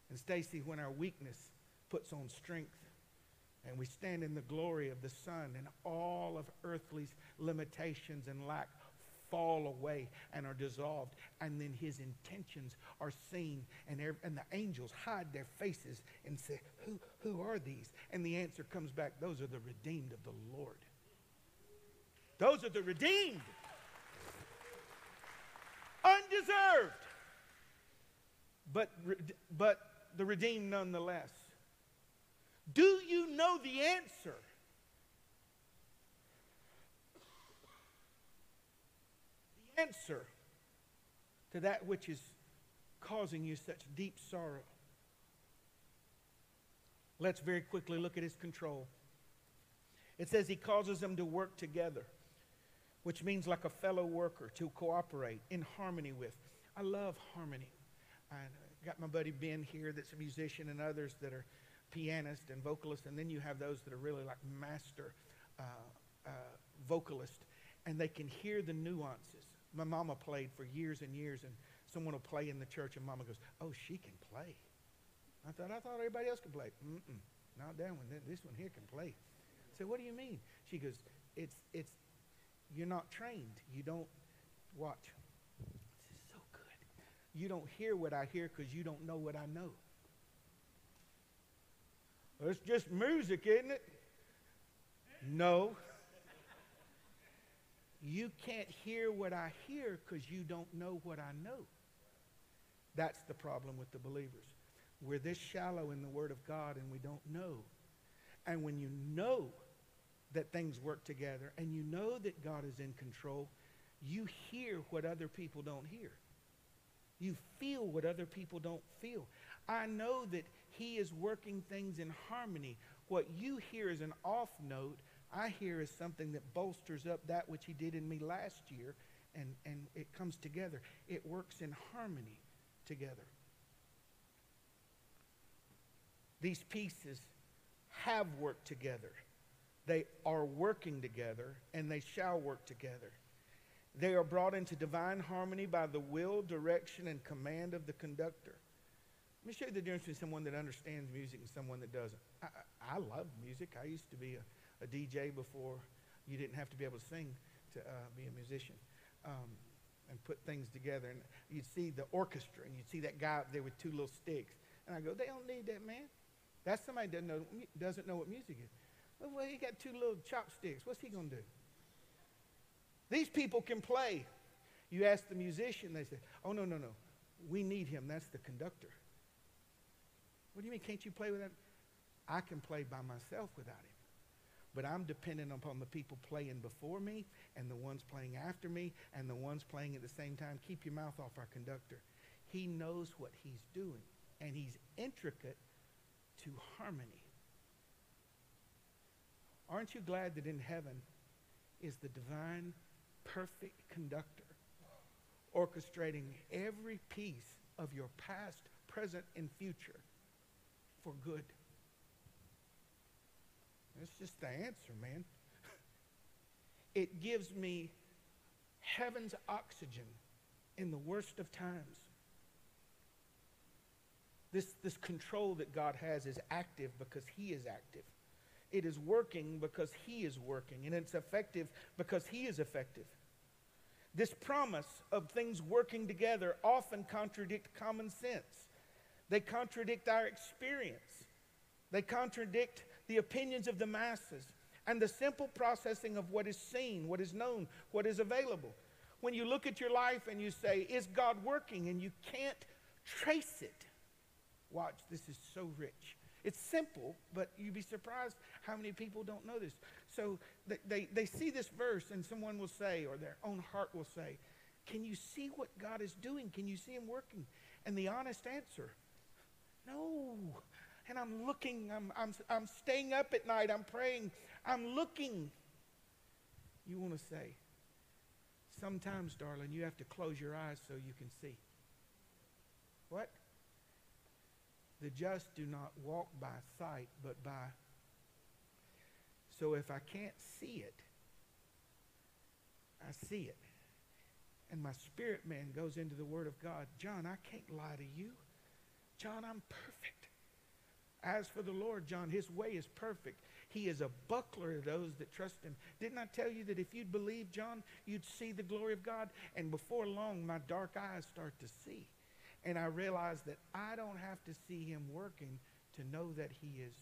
and Stacy, when our weakness puts on strength, and we stand in the glory of the Son, and all of earthly limitations and lack fall away and are dissolved. And then his intentions are seen, and, and the angels hide their faces and say, who, who are these? And the answer comes back those are the redeemed of the Lord. Those are the redeemed. Undeserved. But, but the redeemed nonetheless. Do you know the answer? The answer to that which is causing you such deep sorrow. Let's very quickly look at his control. It says he causes them to work together, which means like a fellow worker, to cooperate in harmony with. I love harmony. I got my buddy Ben here that's a musician and others that are pianists and vocalists, and then you have those that are really like master uh, uh, vocalists, and they can hear the nuances. My mama played for years and years, and someone will play in the church, and mama goes, Oh, she can play. I thought, I thought everybody else could play. Mm-mm, not that one. This one here can play. I said, What do you mean? She goes, It's, it's, you're not trained. You don't watch. This is so good. You don't hear what I hear because you don't know what I know. Well, it's just music, isn't it? No. You can't hear what I hear because you don't know what I know. That's the problem with the believers. We're this shallow in the Word of God and we don't know. And when you know that things work together and you know that God is in control, you hear what other people don't hear. You feel what other people don't feel. I know that He is working things in harmony. What you hear is an off note I hear is something that bolsters up that which he did in me last year, and, and it comes together. It works in harmony together. These pieces have worked together. They are working together, and they shall work together. They are brought into divine harmony by the will, direction, and command of the conductor. Let me show you the difference between someone that understands music and someone that doesn't. I, I love music. I used to be a a DJ before you didn't have to be able to sing to uh, be a musician um, and put things together. And you'd see the orchestra, and you'd see that guy up there with two little sticks. And I go, they don't need that, man. That's somebody that doesn't know, doesn't know what music is. Well, he got two little chopsticks. What's he going to do? These people can play. You ask the musician, they say, oh, no, no, no. We need him. That's the conductor. What do you mean, can't you play without? him? I can play by myself without him. But I'm dependent upon the people playing before me and the ones playing after me and the ones playing at the same time. Keep your mouth off our conductor. He knows what he's doing, and he's intricate to harmony. Aren't you glad that in heaven is the divine, perfect conductor orchestrating every piece of your past, present, and future for good? That's just the answer, man. [laughs] It gives me heaven's oxygen in the worst of times. This, this control that God has is active because He is active. It is working because He is working, and it's effective because He is effective. This promise of things working together often contradict common sense. They contradict our experience. They contradict the opinions of the masses and the simple processing of what is seen, what is known, what is available. When you look at your life and you say, Is God working? and you can't trace it, watch, this is so rich. It's simple, but you'd be surprised how many people don't know this. So they, they, they see this verse, and someone will say, or their own heart will say, Can you see what God is doing? Can you see Him working? And the honest answer, No. And I'm looking, I'm, I'm, I'm staying up at night, I'm praying, I'm looking. You want to say, Sometimes, darling, you have to close your eyes so you can see. What? The just do not walk by sight, but by. So if I can't see it, I see it. And my spirit man goes into the Word of God. John, I can't lie to you. John, I'm perfect. As for the Lord, John, his way is perfect. He is a buckler to those that trust him. Didn't I tell you that if you'd believe, John, you'd see the glory of God? And before long, my dark eyes start to see. And I realize that I don't have to see him working to know that he is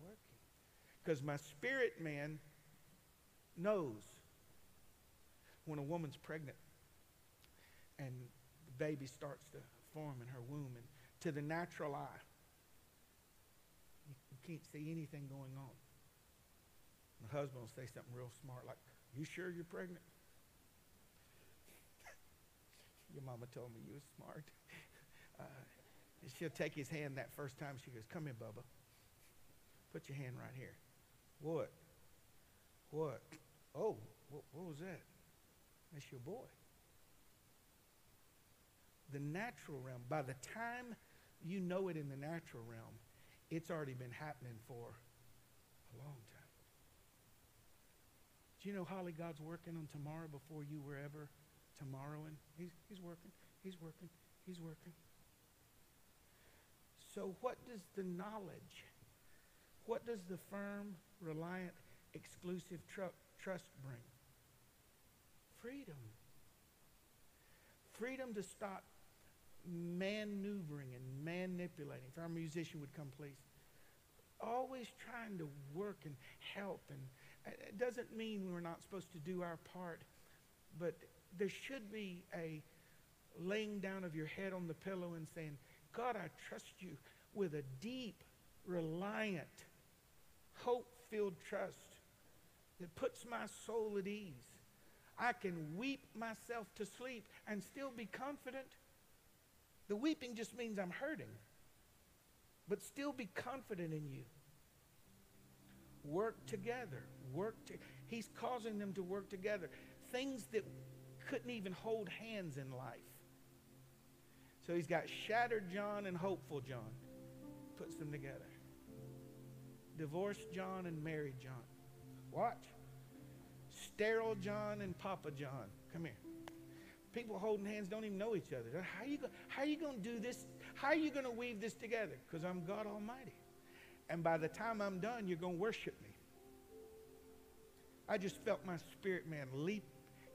working. Because my spirit man knows when a woman's pregnant and the baby starts to form in her womb and to the natural eye you, you can't see anything going on the husband will say something real smart like you sure you're pregnant your mama told me you was smart. [laughs] Uh, she'll take his hand that first time. She goes, Come here, Bubba. Put your hand right here. What? What? Oh, what, what was that? That's your boy. The natural realm, by the time you know it in the natural realm, it's already been happening for a long time. Do you know, Holly, God's working on tomorrow before you were ever tomorrowing. He's, he's working, he's working, he's working. So, what does the knowledge, what does the firm, reliant, exclusive tr- trust bring? Freedom. Freedom to stop maneuvering and manipulating. If our musician would come, please. Always trying to work and help. And uh, it doesn't mean we're not supposed to do our part, but there should be a laying down of your head on the pillow and saying, God, I trust you with a deep, reliant, hope filled trust that puts my soul at ease. I can weep myself to sleep and still be confident. The weeping just means I'm hurting, but still be confident in you. Work together. Work to, he's causing them to work together. Things that couldn't even hold hands in life. So he's got shattered John and hopeful John, puts them together. Divorced John and married John. Watch. Sterile John and Papa John. Come here. People holding hands don't even know each other. How are you, how are you going to do this? How are you going to weave this together? Because I'm God Almighty. And by the time I'm done, you're going to worship me. I just felt my spirit man leap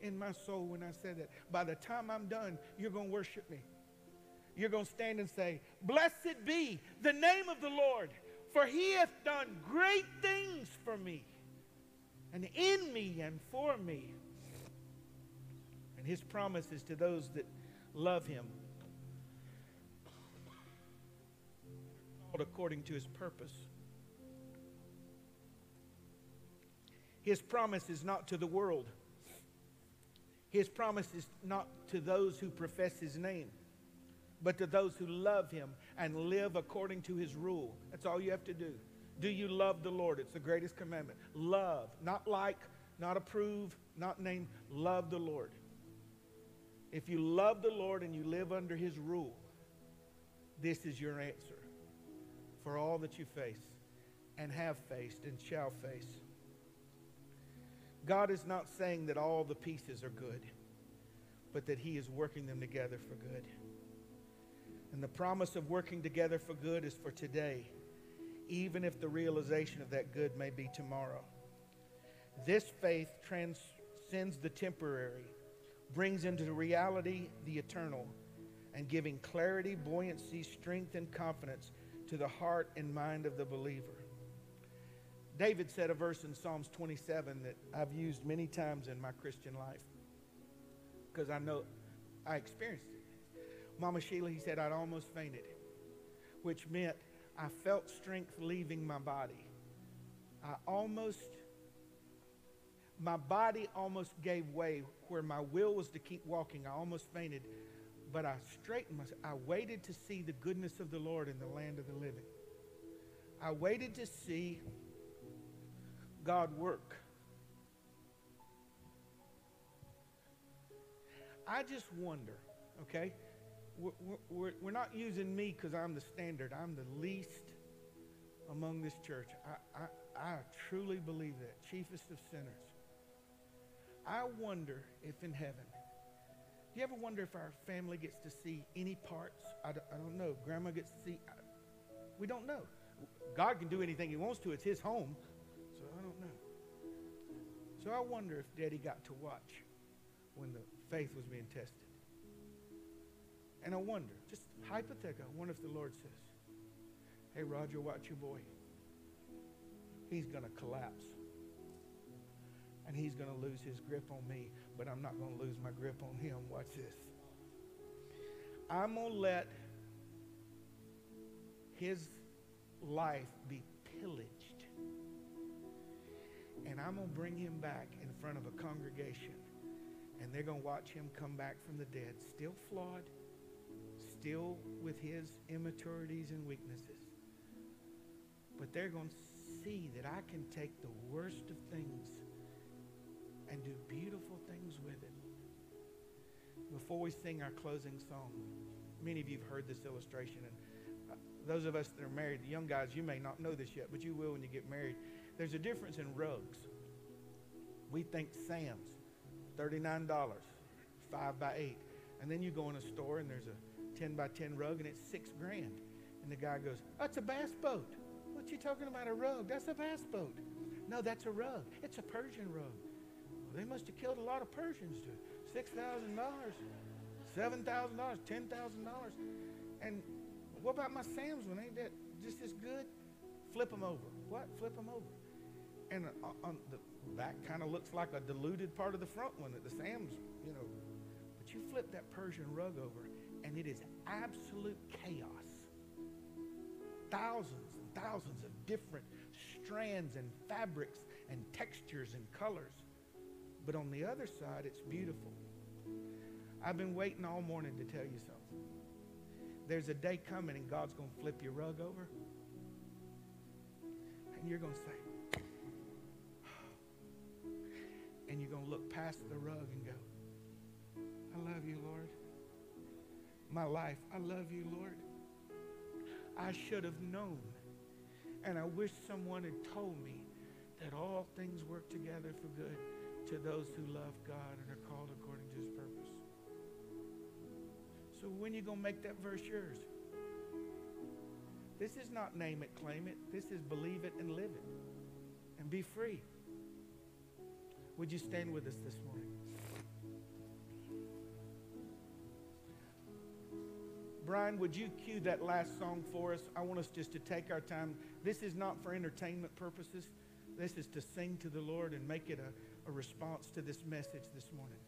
in my soul when I said that. By the time I'm done, you're going to worship me. You're going to stand and say, Blessed be the name of the Lord, for he hath done great things for me, and in me and for me. And his promise is to those that love him, according to his purpose. His promise is not to the world. His promise is not to those who profess his name, but to those who love him and live according to his rule. That's all you have to do. Do you love the Lord? It's the greatest commandment. Love, not like, not approve, not name. Love the Lord. If you love the Lord and you live under his rule, this is your answer for all that you face and have faced and shall face. God is not saying that all the pieces are good, but that He is working them together for good. And the promise of working together for good is for today, even if the realization of that good may be tomorrow. This faith transcends the temporary, brings into reality the eternal, and giving clarity, buoyancy, strength, and confidence to the heart and mind of the believer. David said a verse in Psalms 27 that I've used many times in my Christian life because I know I experienced it. Mama Sheila, he said, I'd almost fainted, which meant I felt strength leaving my body. I almost, my body almost gave way where my will was to keep walking. I almost fainted, but I straightened myself. I waited to see the goodness of the Lord in the land of the living. I waited to see God work. I just wonder, okay? We're, we're, we're not using me because I'm the standard. I'm the least among this church. I, I, I truly believe that. Chiefest of sinners. I wonder if in heaven, do you ever wonder if our family gets to see any parts? I don't, I don't know. Grandma gets to see. I, we don't know. God can do anything He wants to. It's His home. So I don't know. So I wonder if Daddy got to watch when the faith was being tested. And I wonder, just hypothetical, I wonder if the Lord says, Hey, Roger, watch your boy. He's going to collapse. And he's going to lose his grip on me, but I'm not going to lose my grip on him. Watch this. I'm going to let his life be pillaged. And I'm going to bring him back in front of a congregation. And they're going to watch him come back from the dead, still flawed, still with his immaturities and weaknesses. But they're going to see that I can take the worst of things and do beautiful things with it. Before we sing our closing song, many of you have heard this illustration, and uh, those of us that are married, the young guys, you may not know this yet, but you will when you get married. There's a difference in rugs. We think Sam's, $39, 5 by 8. And then you go in a store and there's a 10 by 10 rug and it's six grand. And the guy goes, That's a bass boat. What you talking about a rug? That's a bass boat. No, that's a rug. It's a Persian rug. Well, they must have killed a lot of Persians to six thousand dollars, seven thousand dollars, ten thousand dollars. And what about my Sam's one? Ain't that just as good? Flip them over. What? Flip them over. And uh, on the back kind of looks like a diluted part of the front one that the Sam's, you know. But you flip that Persian rug over, and it is absolute chaos. Thousands and thousands of different strands and fabrics and textures and colors. But on the other side, it's beautiful. I've been waiting all morning to tell you something. There's a day coming, and God's going to flip your rug over. And you're going to say, and you're going to look past the rug and go, I love you, Lord. My life, I love you, Lord. I should have known. And I wish someone had told me that all things work together for good to those who love God and are called according to his purpose. So when you going to make that verse yours? This is not name it, claim it. This is believe it and live it. And be free. Would you stand with us this morning? Brian, would you cue that last song for us? I want us just to take our time. This is not for entertainment purposes. This is to sing to the Lord and make it a, a response to this message this morning.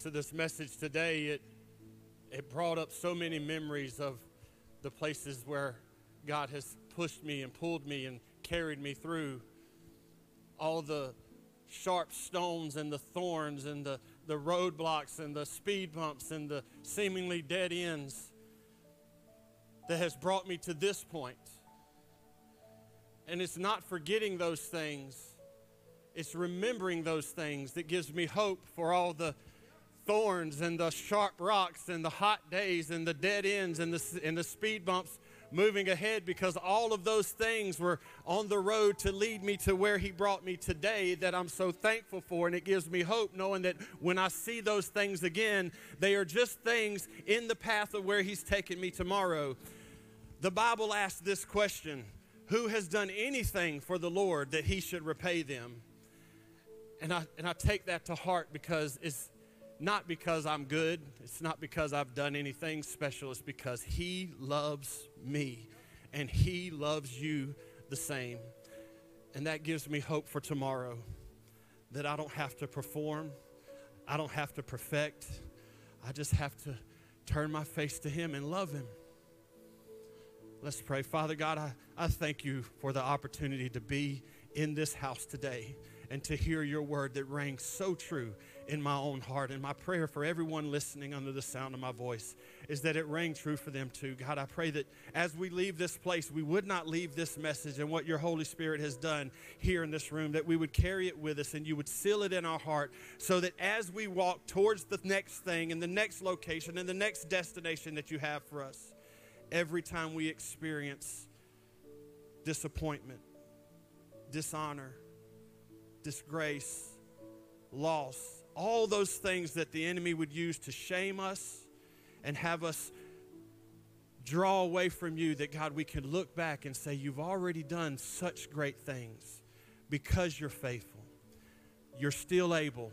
To this message today, it, it brought up so many memories of the places where God has pushed me and pulled me and carried me through. All the sharp stones and the thorns and the, the roadblocks and the speed bumps and the seemingly dead ends that has brought me to this point. And it's not forgetting those things, it's remembering those things that gives me hope for all the thorns and the sharp rocks and the hot days and the dead ends and the, and the speed bumps moving ahead because all of those things were on the road to lead me to where He brought me today that I'm so thankful for. And it gives me hope knowing that when I see those things again, they are just things in the path of where He's taking me tomorrow. The Bible asks this question Who has done anything for the Lord that He should repay them? And I, and I take that to heart because it's not because I'm good. It's not because I've done anything special. It's because He loves me and He loves you the same. And that gives me hope for tomorrow that I don't have to perform, I don't have to perfect. I just have to turn my face to Him and love Him. Let's pray. Father God, I, I thank you for the opportunity to be in this house today and to hear your word that rang so true in my own heart. And my prayer for everyone listening under the sound of my voice is that it rang true for them too. God, I pray that as we leave this place, we would not leave this message and what your Holy Spirit has done here in this room, that we would carry it with us and you would seal it in our heart so that as we walk towards the next thing and the next location and the next destination that you have for us, every time we experience disappointment, dishonor, disgrace, loss, all those things that the enemy would use to shame us and have us draw away from you, that God, we can look back and say, You've already done such great things because you're faithful. You're still able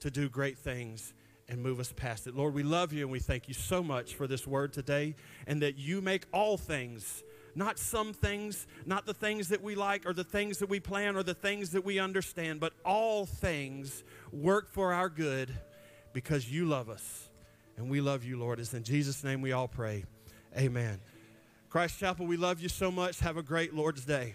to do great things and move us past it. Lord, we love you and we thank you so much for this word today and that you make all things not some things, not the things that we like or the things that we plan or the things that we understand, but all things work for our good because you love us. And we love you, Lord. It's in Jesus' name we all pray. Amen. Christ Chapel, we love you so much. Have a great Lord's Day.